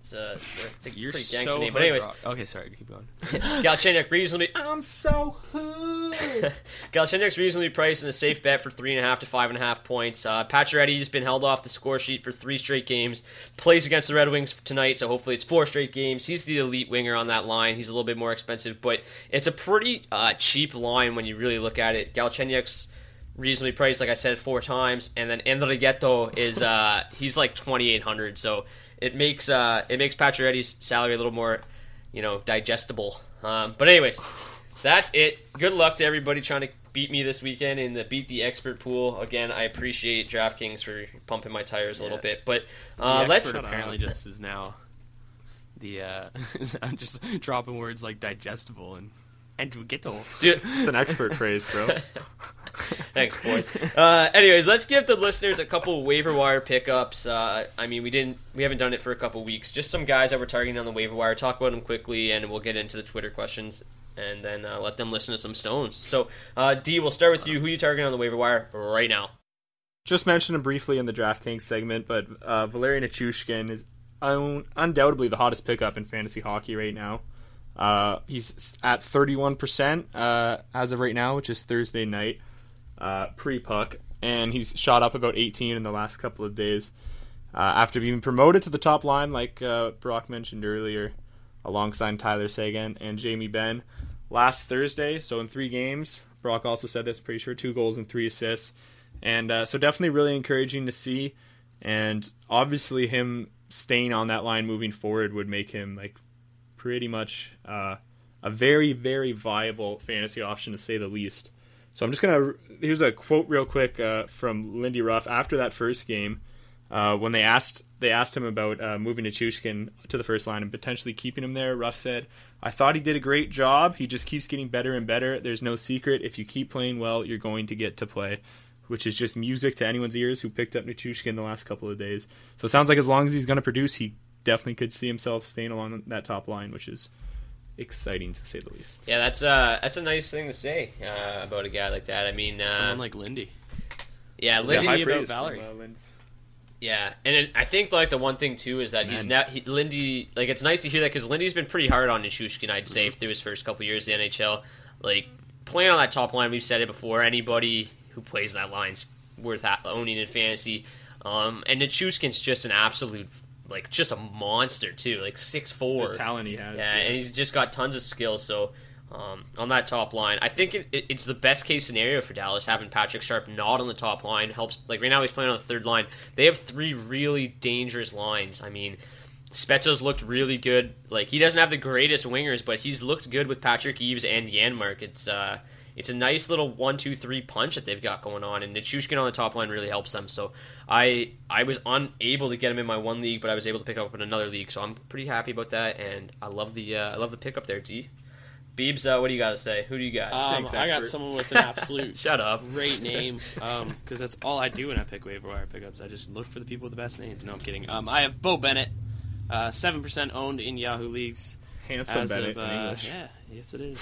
It's a, it's a, it's a you're pretty so name. But anyways, rock. Okay, sorry. Keep going. [LAUGHS] Galchenyuk reasonably I'm so hood. [LAUGHS] Galchenyuk's reasonably priced and a safe bet for three and a half to five and a half points. Uh, Pacioretty's been held off the score sheet for three straight games. Plays against the Red Wings tonight, so hopefully it's four straight games. He's the elite winger on that line. He's a little bit more expensive, but it's a pretty uh, cheap line when you really look at it. Galchenyuk's reasonably priced, like I said four times, and then Enriqueto is uh, [LAUGHS] he's like twenty eight hundred. So it makes uh, it makes Pacioretty's salary a little more, you know, digestible. Um, but anyways, that's it. Good luck to everybody trying to beat me this weekend in the beat the expert pool. Again, I appreciate DraftKings for pumping my tires a little bit, but uh, the let's expert apparently [LAUGHS] just is now the uh, I'm [LAUGHS] just dropping words like digestible and Enriqueto. Dude, It's an expert phrase, bro. [LAUGHS] Thanks, boys. Uh, anyways, let's give the listeners a couple waiver wire pickups. Uh, I mean, we didn't, we haven't done it for a couple weeks. Just some guys that we're targeting on the waiver wire. Talk about them quickly, and we'll get into the Twitter questions, and then uh, let them listen to some stones. So, uh, D, we'll start with you. Who are you targeting on the waiver wire right now? Just mentioned him briefly in the DraftKings segment, but uh, Valerian Nichushkin is un- undoubtedly the hottest pickup in fantasy hockey right now. Uh, he's at 31% uh, as of right now, which is Thursday night, uh, pre puck, and he's shot up about 18 in the last couple of days. Uh, after being promoted to the top line, like uh, Brock mentioned earlier, alongside Tyler Seguin and Jamie Benn last Thursday. So in three games, Brock also said this, pretty sure, two goals and three assists. And uh, so definitely really encouraging to see. And obviously, him staying on that line moving forward would make him like pretty much uh, a very, very viable fantasy option to say the least. So I'm just gonna here's a quote real quick uh, from Lindy Ruff after that first game uh, when they asked they asked him about uh, moving to to the first line and potentially keeping him there. Ruff said, "I thought he did a great job. He just keeps getting better and better. There's no secret. If you keep playing well, you're going to get to play." Which is just music to anyone's ears who picked up Nichushkin the last couple of days. So it sounds like as long as he's going to produce, he definitely could see himself staying along that top line, which is exciting to say the least. Yeah, that's uh, that's a nice thing to say uh, about a guy like that. I mean, uh, Someone like Lindy. yeah, Lindy, high high about praise Valerie. from, uh, Linds. Yeah, and it, I think like the one thing too is that he's now he, Lindy. Like it's nice to hear that because Lindy's been pretty hard on Nichushkin. I'd say through his first couple years in the NHL, like playing on that top line. We've said it before. Anybody who plays in that line's worth owning in fantasy. Um, and Nichushkin's just an absolute like just a monster too. Like six four. The talent he has. Yeah, and he's just got tons of skill. So um, on that top line, I think it, it, it's the best case scenario for Dallas having Patrick Sharp not on the top line helps. Like right now, he's playing on the third line. They have three really dangerous lines. I mean. Spezza's looked really good. Like he doesn't have the greatest wingers, but he's looked good with Patrick Eaves and Janmark. It's uh, it's a nice little one, two, three punch that they've got going on, and Nichushkin on the top line really helps them. So I I was unable to get him in my one league, but I was able to pick up in another league, so I'm pretty happy about that, and I love the uh, I love the pickup there, D. Beebs, uh, what do you got to say? Who do you got? Um, Thanks, I got someone with an [LAUGHS] absolute Shut up. great name [LAUGHS] because that's all I do when I pick waiver wire pickups. I just look for the people with the best names. No, I'm kidding. Um, I have Beau Bennett, uh, seven percent owned in Yahoo leagues. Handsome as Bennett of, in uh, English. Yeah, yes it is.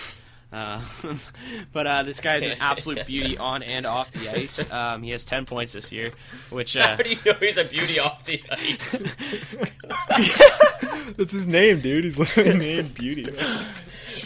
Uh, [LAUGHS] but uh, this guy's an [LAUGHS] absolute beauty on and off the ice. Um, he has ten points this year, which [LAUGHS] uh, How do you know he's a beauty off the ice? That's his name, dude. He's literally named Beauty.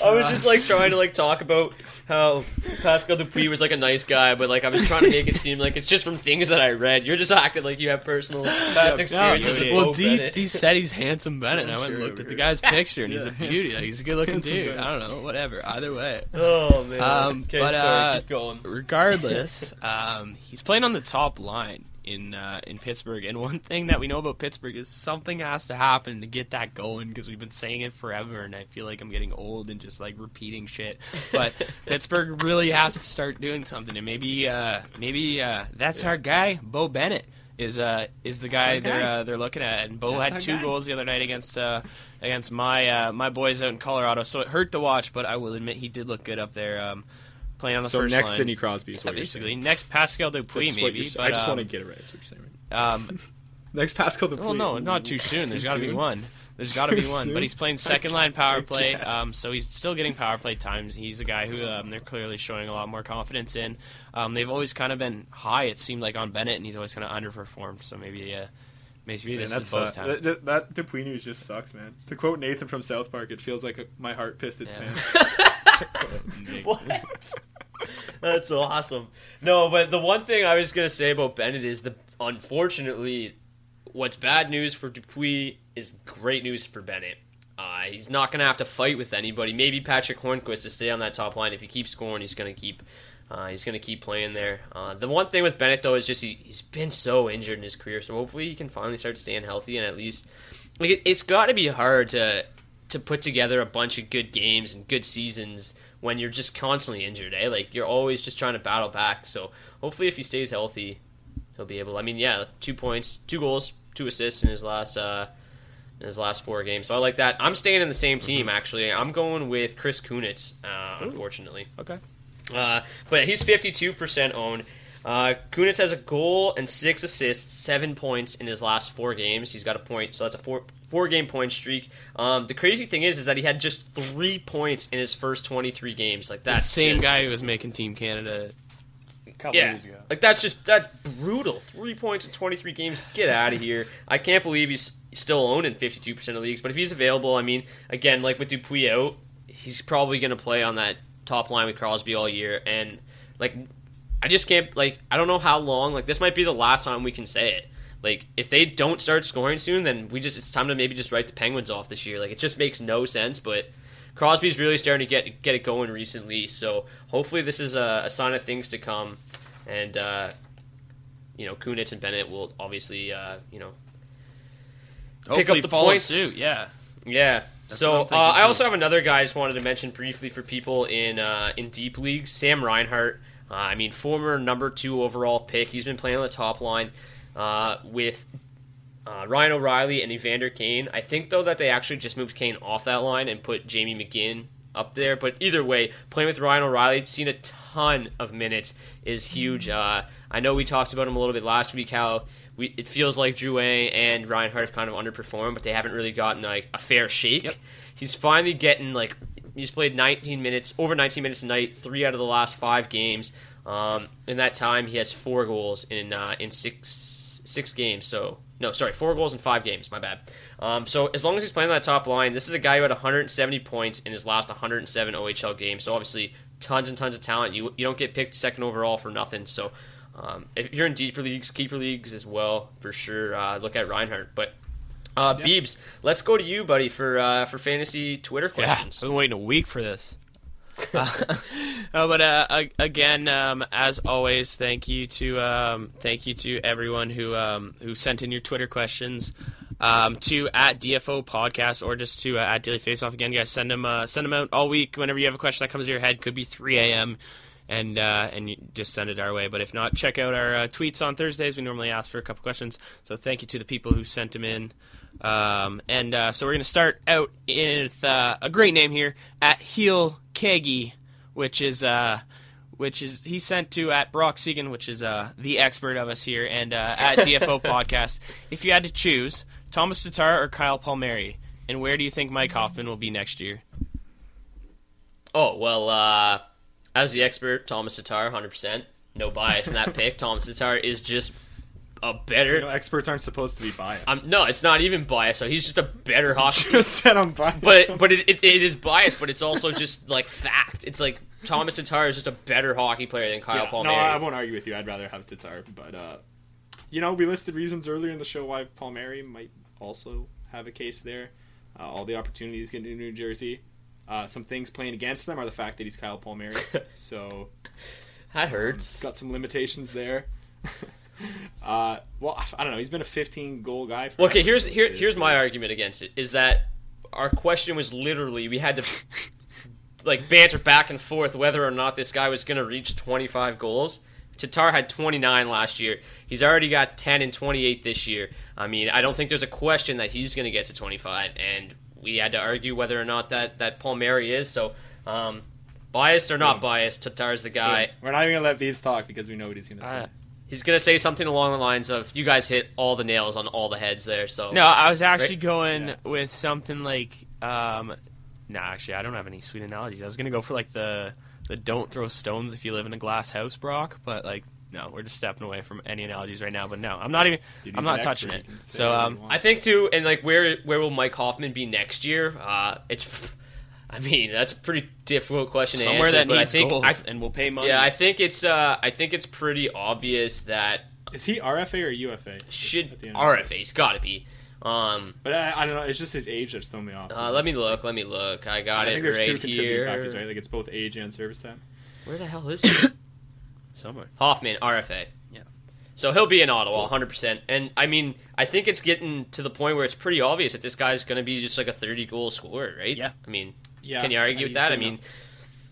I was just like trying to like talk about how Pascal Dupuis was like a nice guy, but like I was trying to make it seem like it's just from things that I read. You're just acting like you have personal past experiences with well, Beau D, Bennett. D said he's handsome Bennett. and I went and looked at the guy's picture, and he's a beauty. Like, he's a good-looking Handsome dude. Bennett. I don't know, whatever. Either way. Oh man. Um, okay, but, sorry, uh, keep going. regardless, [LAUGHS] um, he's playing on the top line in uh, in Pittsburgh. And one thing that we know about Pittsburgh is something has to happen to get that going because we've been saying it forever, and I feel like I'm getting old and just like repeating shit. But [LAUGHS] Pittsburgh really has to start doing something, and maybe uh, maybe uh, that's our guy, Beau Bennett. Is uh is the guy, they're uh, they're looking at and Beau That's had two guy. goals the other night against uh against my uh, my boys out in Colorado so it hurt to watch but I will admit he did look good up there um playing on the So first next line Sidney Crosby is yeah, what you're basically. saying. Next, Pascal Dupuis, That's maybe. But, I just um, want to get it right. That's what you're saying. Um, [LAUGHS] Next Pascal Dupuis. well, no, not too soon. There's got to be one. There's got to be one. soon? But he's playing second line power play, um, so he's still getting power play times. He's a guy who um, they're clearly showing a lot more confidence in. Um, they've always kind of been high. It seemed like on Bennett, and he's always kind of underperformed. So maybe, uh, maybe Man, this that's uh, time. that, that Dupuis news just sucks, man. To quote Nathan from South Park, it feels like my heart pissed its Yeah. pants. [LAUGHS] [LAUGHS] [LAUGHS] What? That's awesome. No, but the one thing I was gonna say about Bennett is the unfortunately, what's bad news for Dupuis is great news for Bennett. Uh, he's not gonna have to fight with anybody. Maybe Patric Hornqvist to stay on that top line. If he keeps scoring, he's gonna keep. Uh, he's going to keep playing there. Uh, the one thing with Bennett, though, is just he, he's been so injured in his career. So hopefully he can finally start staying healthy and at least. Like, it, it's got to be hard to to put together a bunch of good games and good seasons when you're just constantly injured, eh? Like you're always just trying to battle back. So hopefully, if he stays healthy, he'll be able. I mean, yeah, two points, two goals, two assists in his last uh, in his last four games. So I like that. I'm staying in the same team. Actually, I'm going with Chris Kunitz. Uh, unfortunately, Okay. uh, but he's 52% owned. Uh, Kunitz has a goal and six assists, seven points in his last four games. He's got a point, so that's a four four game point streak. Um, the crazy thing is, is that he had just three points in his first 23 games. Like that same just- guy who was making Team Canada a couple yeah, years ago. like that's just that's brutal. Three points in 23 games. Get out of here. I can't believe he's still owned in 52% of leagues. But if he's available, I mean, again, like with Dupuis out, he's probably going to play on that top line with Crosby all year. And like, I just can't like I don't know how long. Like this might be the last time we can say it. Like if they don't start scoring soon, then we just it's time to maybe just write the Penguins off this year. Like it just makes no sense. But Crosby's really starting to get get it going recently. So hopefully this is a, a sign of things to come. And uh, you know Kunitz and Bennett will obviously uh, you know pick Hopefully up the follow points. suit. Yeah. yeah. what so uh, I also have another guy I just wanted to mention briefly for people in uh, in deep leagues. Sam Reinhart. Uh, I mean, former number two overall pick. He's been playing on the top line uh, with uh, Ryan O'Reilly and Evander Kane. I think though that they actually just moved Kane off that line and put Jamie McGinn up there. But either way, playing with Ryan O'Reilly, seen a ton of minutes is huge. Uh, I know we talked about him a little bit last week. How we it feels like Drouin and Reinhart have kind of underperformed, but they haven't really gotten like a fair shake. He's finally getting like he's played 19 minutes, over 19 minutes a night, three out of the last five games. Um, in that time, he has four goals in uh, in six six games. So no, sorry, four goals in five games. My bad. Um, so as long as he's playing on that top line, this is a guy who had 170 points in his last 107 OHL games. So obviously, tons and tons of talent. You you don't get picked second overall for nothing. So um, if you're in deeper leagues, keeper leagues as well, for sure, uh, look at Reinhart. But uh, Beebs, let's go to you, buddy, for uh, for fantasy Twitter questions. Yeah, questions. I've been waiting a week for this. [LAUGHS] uh, but uh, again, um, as always, thank you to um, thank you to everyone who um, who sent in your Twitter questions um, to at DFO podcast or just to uh, at Daily Faceoff. Again, guys, send them uh, send them out all week. Whenever you have a question that comes to your head, could be 3 a.m. and uh, and just send it our way. But if not, check out our uh, tweets on Thursdays. We normally ask for a couple questions. So thank you to the people who sent them in. Um, and uh, so we're going to start out with uh, a great name here at Heel Keggy, which is uh, which is he sent to at Brock Segan, which is uh, the expert of us here, and uh, at DFO [LAUGHS] podcast. If you had to choose Thomas Tatar or Kyle Palmieri, and where do you think Mike Hoffman will be next year? Oh well, uh, as the expert, Thomas Tatar, 100. percent No bias in that pick. [LAUGHS] Thomas Tatar is just a better. You know, experts aren't supposed to be biased. I'm, no, it's not even biased. So he's just a better [LAUGHS] hockey. just said I'm biased. but but it, it, it is biased, but it's also just like fact. It's like Thomas Tatar is just a better hockey player than Kyle Yeah, no, I won't argue with you. I'd rather have Tatar, but uh, you know, we listed reasons earlier in the show why Palmieri might also have a case there. Uh, all the opportunities getting to New Jersey. Uh, some things playing against them are the fact that he's Kyle Palmieri, [LAUGHS] so that hurts. it's got some limitations there. [LAUGHS] uh, well, I don't know. He's been a 15 goal guy. For Okay, here's here, here's my argument against it is that our question was literally we had to like banter back and forth whether or not this guy was going to reach 25 goals. Tatar had 29 last year. He's already got 10 and 28 this year. I mean, I don't think there's a question that he's going to get to 25 and we had to argue whether or not that that Palmieri is. So, um, biased or not biased, Tatar's the guy. We're not even gonna let Beeves talk because we know what he's gonna say. Uh, He's going to say something along the lines of you guys hit all the nails on all the heads there. So No, I was actually Right? going Yeah. with something like, um, no, actually, I don't have any sweet analogies. I was gonna go for like the the don't throw stones if you live in a glass house, Brock. But like, no, we're just stepping away from any analogies right now. But no, I'm not even. Dude, I'm not touching expert. it. He can say So um. I think too, and like where where will Mike Hoffman be next year? Uh, it's I mean, that's a pretty difficult question to Somewhere answer. that but needs I think, goals I, and will pay money. yeah, I think it's uh, I think it's pretty obvious that Is he RFA or UFA? should At the end of the season? RFA's got to be. Um, But I, I don't know. It's just his age that's throwing me off. uh, let me look. Let me look. I got I it there's right two here. factors, right? Like it's both age and service time. Where the hell is he? [COUGHS] somewhere. Hoffman, RFA. Yeah. So he'll be in Ottawa, 100%. And I mean, I think it's getting to the point where it's pretty obvious that this guy's going to be just like a 30 goal scorer, right? Yeah. I mean, Yeah, can you argue with that? I been mean,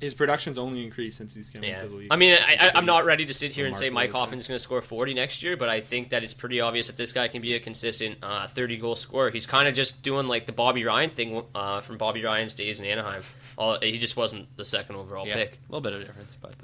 His production's only increased since he's come yeah. into the league. I mean, I, I, I'm not ready to sit here and say Remarkable, Mike isn't? Hoffman's going to score 40 next year, but I think that it's pretty obvious that this guy can be a consistent uh, 30 goal scorer. He's kind of just doing like the Bobby Ryan thing uh, from Bobby Ryan's days in Anaheim. All, he just wasn't the second overall Yeah, pick. a little bit of difference, but,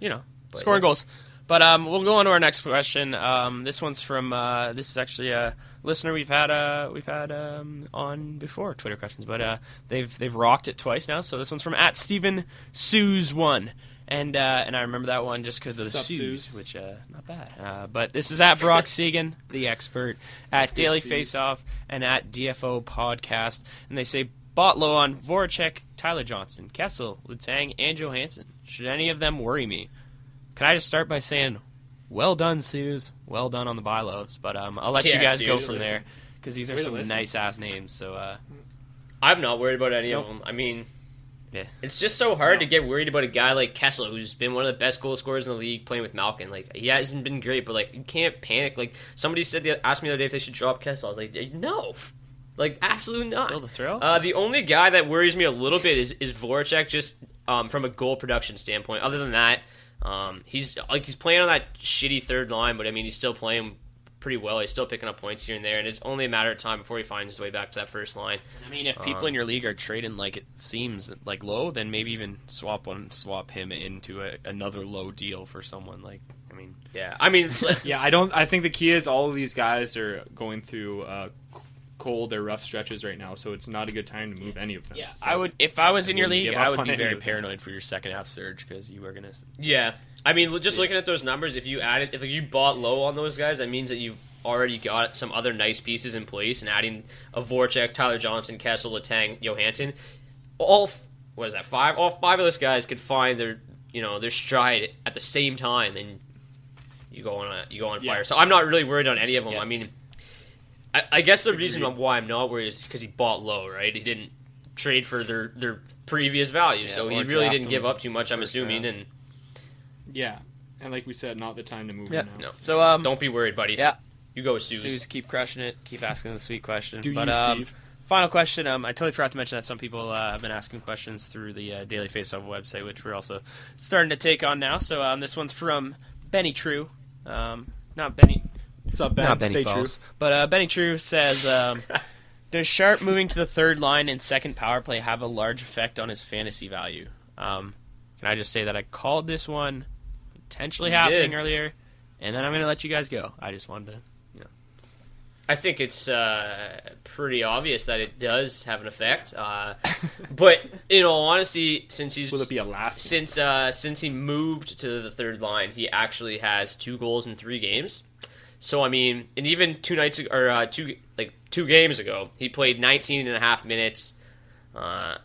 you know, But, scoring yeah. goals. But um, we'll go on to our next question. Um, this one's from uh, this is actually a listener we've had uh, we've had um, on before Twitter questions, but uh, they've they've rocked it twice now. So this one's from at Stephen Sues one. And uh, and I remember that one just because of the Sup, Sues, which uh, not bad. Uh, but this is at Brock [LAUGHS] Segan, the expert, at Daily. Face Off, and at DFO Podcast, and they say bought low on Voracek, Tyler Johnson, Kessel, Letang, and Johansson. Should any of them worry me? Can I just start by saying, well done, Suze. Well done on the buy lows. But um, I'll let you guys Suze, go listen. from there because these are Way some listen. nice ass names. So uh, I'm not worried about any Nope. of them. I mean, yeah, It's just so hard to get worried about a guy like Kessel, who's been one of the best goal scorers in the league, playing with Malkin. Like he hasn't been great, but like you can't panic. Like somebody said, the, asked me the other day if they should drop Kessel. I was like, no, like absolutely not. Feel the thrill? Uh, the only guy that worries me a little bit is is Voracek, just um, from a goal production standpoint. Other than that, um, he's like he's playing on that shitty third line, but I mean he's still playing pretty well. He's still picking up points here and there, and it's only a matter of time before he finds his way back to that first line. I mean, if people in your league are trading like it seems like low, then maybe even swap one, swap him into a, another low deal for someone. Like, I mean, Yeah, I mean. [LAUGHS] Yeah, I don't. I think the key is all of these guys are going through uh, c- cold or rough stretches right now, so it's not a good time to move any of them. yeah, So- I would if I was I in your league, give I would be very paranoid for your second half surge because you were gonna. Yeah, I mean, just looking at those numbers, if you added, if you bought low on those guys, that means that you've already got some other nice pieces in place, and adding a Voracek, Tyler Johnson, Kessel, Letang, Johansson, all f- what is that five? All five of those guys could find their you know their stride at the same time, and you go on a, you go on Yeah. fire. So I'm not really worried on any of them. Yeah. I mean, I, I guess the reason why I'm not worried is because he bought low, right? He didn't trade for their their previous value, Yeah, so he really didn't give up too much. I'm assuming, round. and yeah, and like we said, not the time to move Yeah. now. No. So um, Don't be worried, buddy. yeah, You go with Suze. Suze, keep crushing it. Keep asking the sweet question. Do but you, um, Steve? final question. Um, I totally forgot to mention that some people uh, have been asking questions through the uh, Daily Faceoff website, which we're also starting to take on now. So um, this one's from Benny True. Um, not Benny. What's up, Ben? not Benny Stay Falls. But uh, Benny True says, um, [LAUGHS] "Does Sharp moving to the third line and second power play have a large effect on his fantasy value?" Um, can I just say that I called this one potentially You happening did. earlier, and then I'm going to let you guys go. I just wanted to. I think it's uh, pretty obvious that it does have an effect. Uh, but in all honesty, since he's Will it be a last? since uh, since he moved to the third line, he actually has two goals in three games. So I mean, and even two nights ago, or uh, two like two games ago, he played 19 and a half minutes. Uh,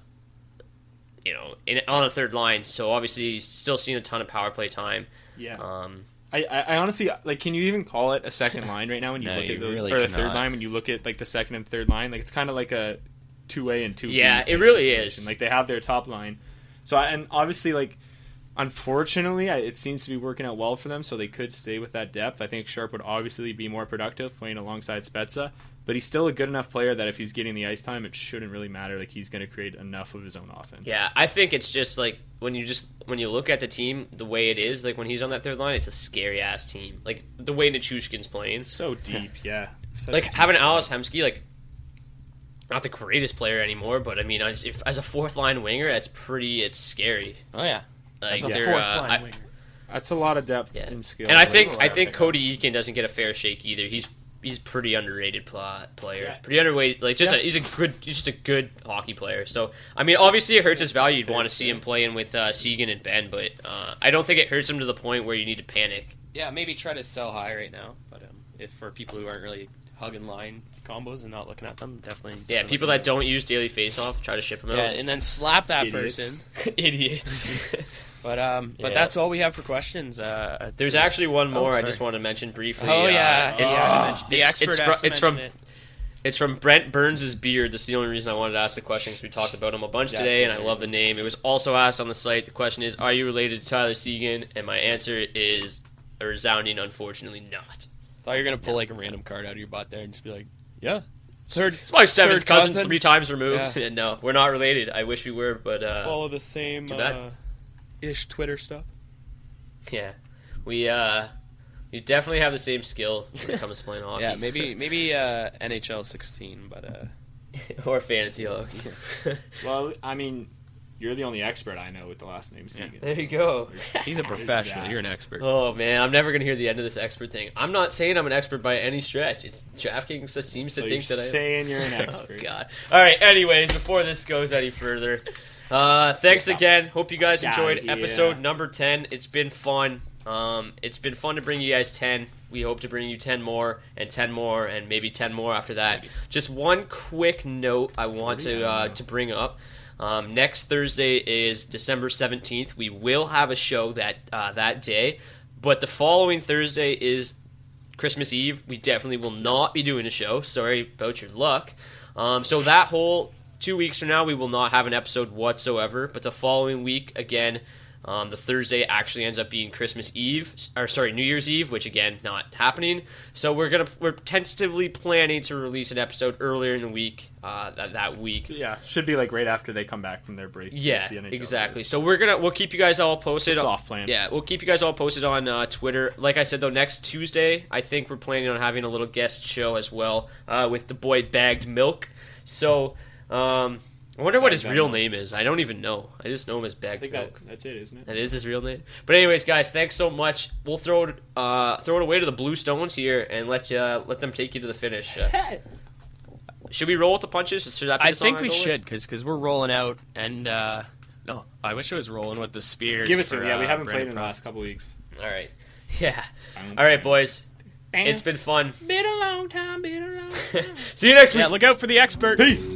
you know, in, on a third line. So obviously, he's still seeing a ton of power play time. Yeah. Um, I, I I honestly like. Can you even call it a second line right now when you [LAUGHS] No, look you at those, really or the third line when you look at like the second and third line? Like it's kind of like a two A and two. B Yeah, it really situation. is. Like they have their top line, so I- and obviously like, unfortunately, it seems to be working out well for them. So they could stay with that depth. I think Sharp would obviously be more productive playing alongside Spezza, but he's still a good enough player that if he's getting the ice time, it shouldn't really matter. Like he's going to create enough of his own offense. Yeah, I think it's just like when you just when you look at the team the way it is, like when he's on that third line, it's a scary ass team. Like the way Nichushkin's playing, so deep. Yeah, Such like deep having squad. Ales Hemsky, like not the greatest player anymore, but I mean, as, if, as a fourth line winger, that's pretty. It's scary. Oh yeah, Like that's a fourth uh, line I- winger. That's a lot of depth yeah. and skill. And I think I think. Cody Eakin doesn't get a fair shake either. He's he's pretty underrated pl- player. Yeah. Pretty underrated. Like just Yeah. a, he's a good he's just a good hockey player. So I mean, obviously it hurts his value. You'd want to see him playing with uh, Seguin and Benn, but uh, I don't think it hurts him to the point where you need to panic. Yeah, maybe try to sell high right now, but um, if for people who aren't really hugging line combos and not looking at them. Definitely. Yeah, definitely people that don't use daily face off try to ship them out. Yeah, and then slap that Idiots. person. [LAUGHS] Idiots. [LAUGHS] But um, but Yeah. that's all we have for questions. Uh, There's actually one more I just want to mention briefly. Oh Uh, yeah, it- yeah. mention- the it's- expert it's has fro- to it's from- it. It's from Brent Burns' beard. That's the only reason I wanted to ask the question because we talked about him a bunch That's today, and I love the name. It was also asked on the site. The question is, are you related to Tyler Seguin? And my answer is a resounding, unfortunately, not. Thought you were gonna pull like a random card out of your butt there and just be like, yeah, third. It's my seventh cousin, cousin. three times removed. Yeah. [LAUGHS] no, we're not related. I wish we were, but uh, Follow the same Too bad. uh, ish Twitter stuff. yeah, we uh, we definitely have the same skill when it comes to playing hockey. Yeah, maybe [LAUGHS] maybe uh, NHL 16, but uh, [LAUGHS] or fantasy hockey. [LAUGHS] Well, I mean, you're the only expert I know with the last name Seguin. there you go. he's a professional. You're an expert. Oh man, I'm never gonna hear the end of this expert thing. I'm not saying I'm an expert by any stretch. It's DraftKings that seems to So think you're that I'm saying you're an expert. Oh expert. god. All right. Anyways, before this goes any further, uh, thanks again. Hope you guys enjoyed yeah. episode number ten. It's been fun. Um, it's been fun to bring you guys ten. We hope to bring you ten more and ten more and maybe ten more after that. Just one quick note I want to uh, to bring up. Um, next Thursday is December seventeenth. We will have a show that uh, that day, but the following Thursday is Christmas Eve. We definitely will not be doing a show. Sorry about your luck. Um, so that whole two weeks from now, we will not have an episode whatsoever. But the following week, again, um, the Thursday actually ends up being Christmas Eve, or sorry, New Year's Eve, which again not happening. So we're gonna we're tentatively planning to release an episode earlier in the week uh, that that week. Yeah, should be like right after they come back from their break. Yeah, the exactly. So we're gonna we'll keep you guys all posted. Soft plan. Yeah, we'll keep you guys all posted on uh, Twitter. Like I said though, next Tuesday I think we're planning on having a little guest show as well uh, with the boy Bagged Milk. So um, I wonder what his Bagged real name is. I don't even know. I just know him as I think Milk. that, that's it, isn't it? That is his real name. But anyways, guys, thanks so much. We'll throw it uh, throw it away to the Blue Stones here and let you let them take you to the finish. Uh, [LAUGHS] should we roll with the punches? Should that be I song think we should because because we're rolling out and uh, no, I wish it was rolling with the spears. Give it to for, me. Yeah, we uh, haven't Brandon played in the last couple weeks. All right. [LAUGHS] Yeah. I'm- All right, boys. It's been fun. Been a long time, been a long time. [LAUGHS] See you next week. Yeah, look out for the expert. Peace.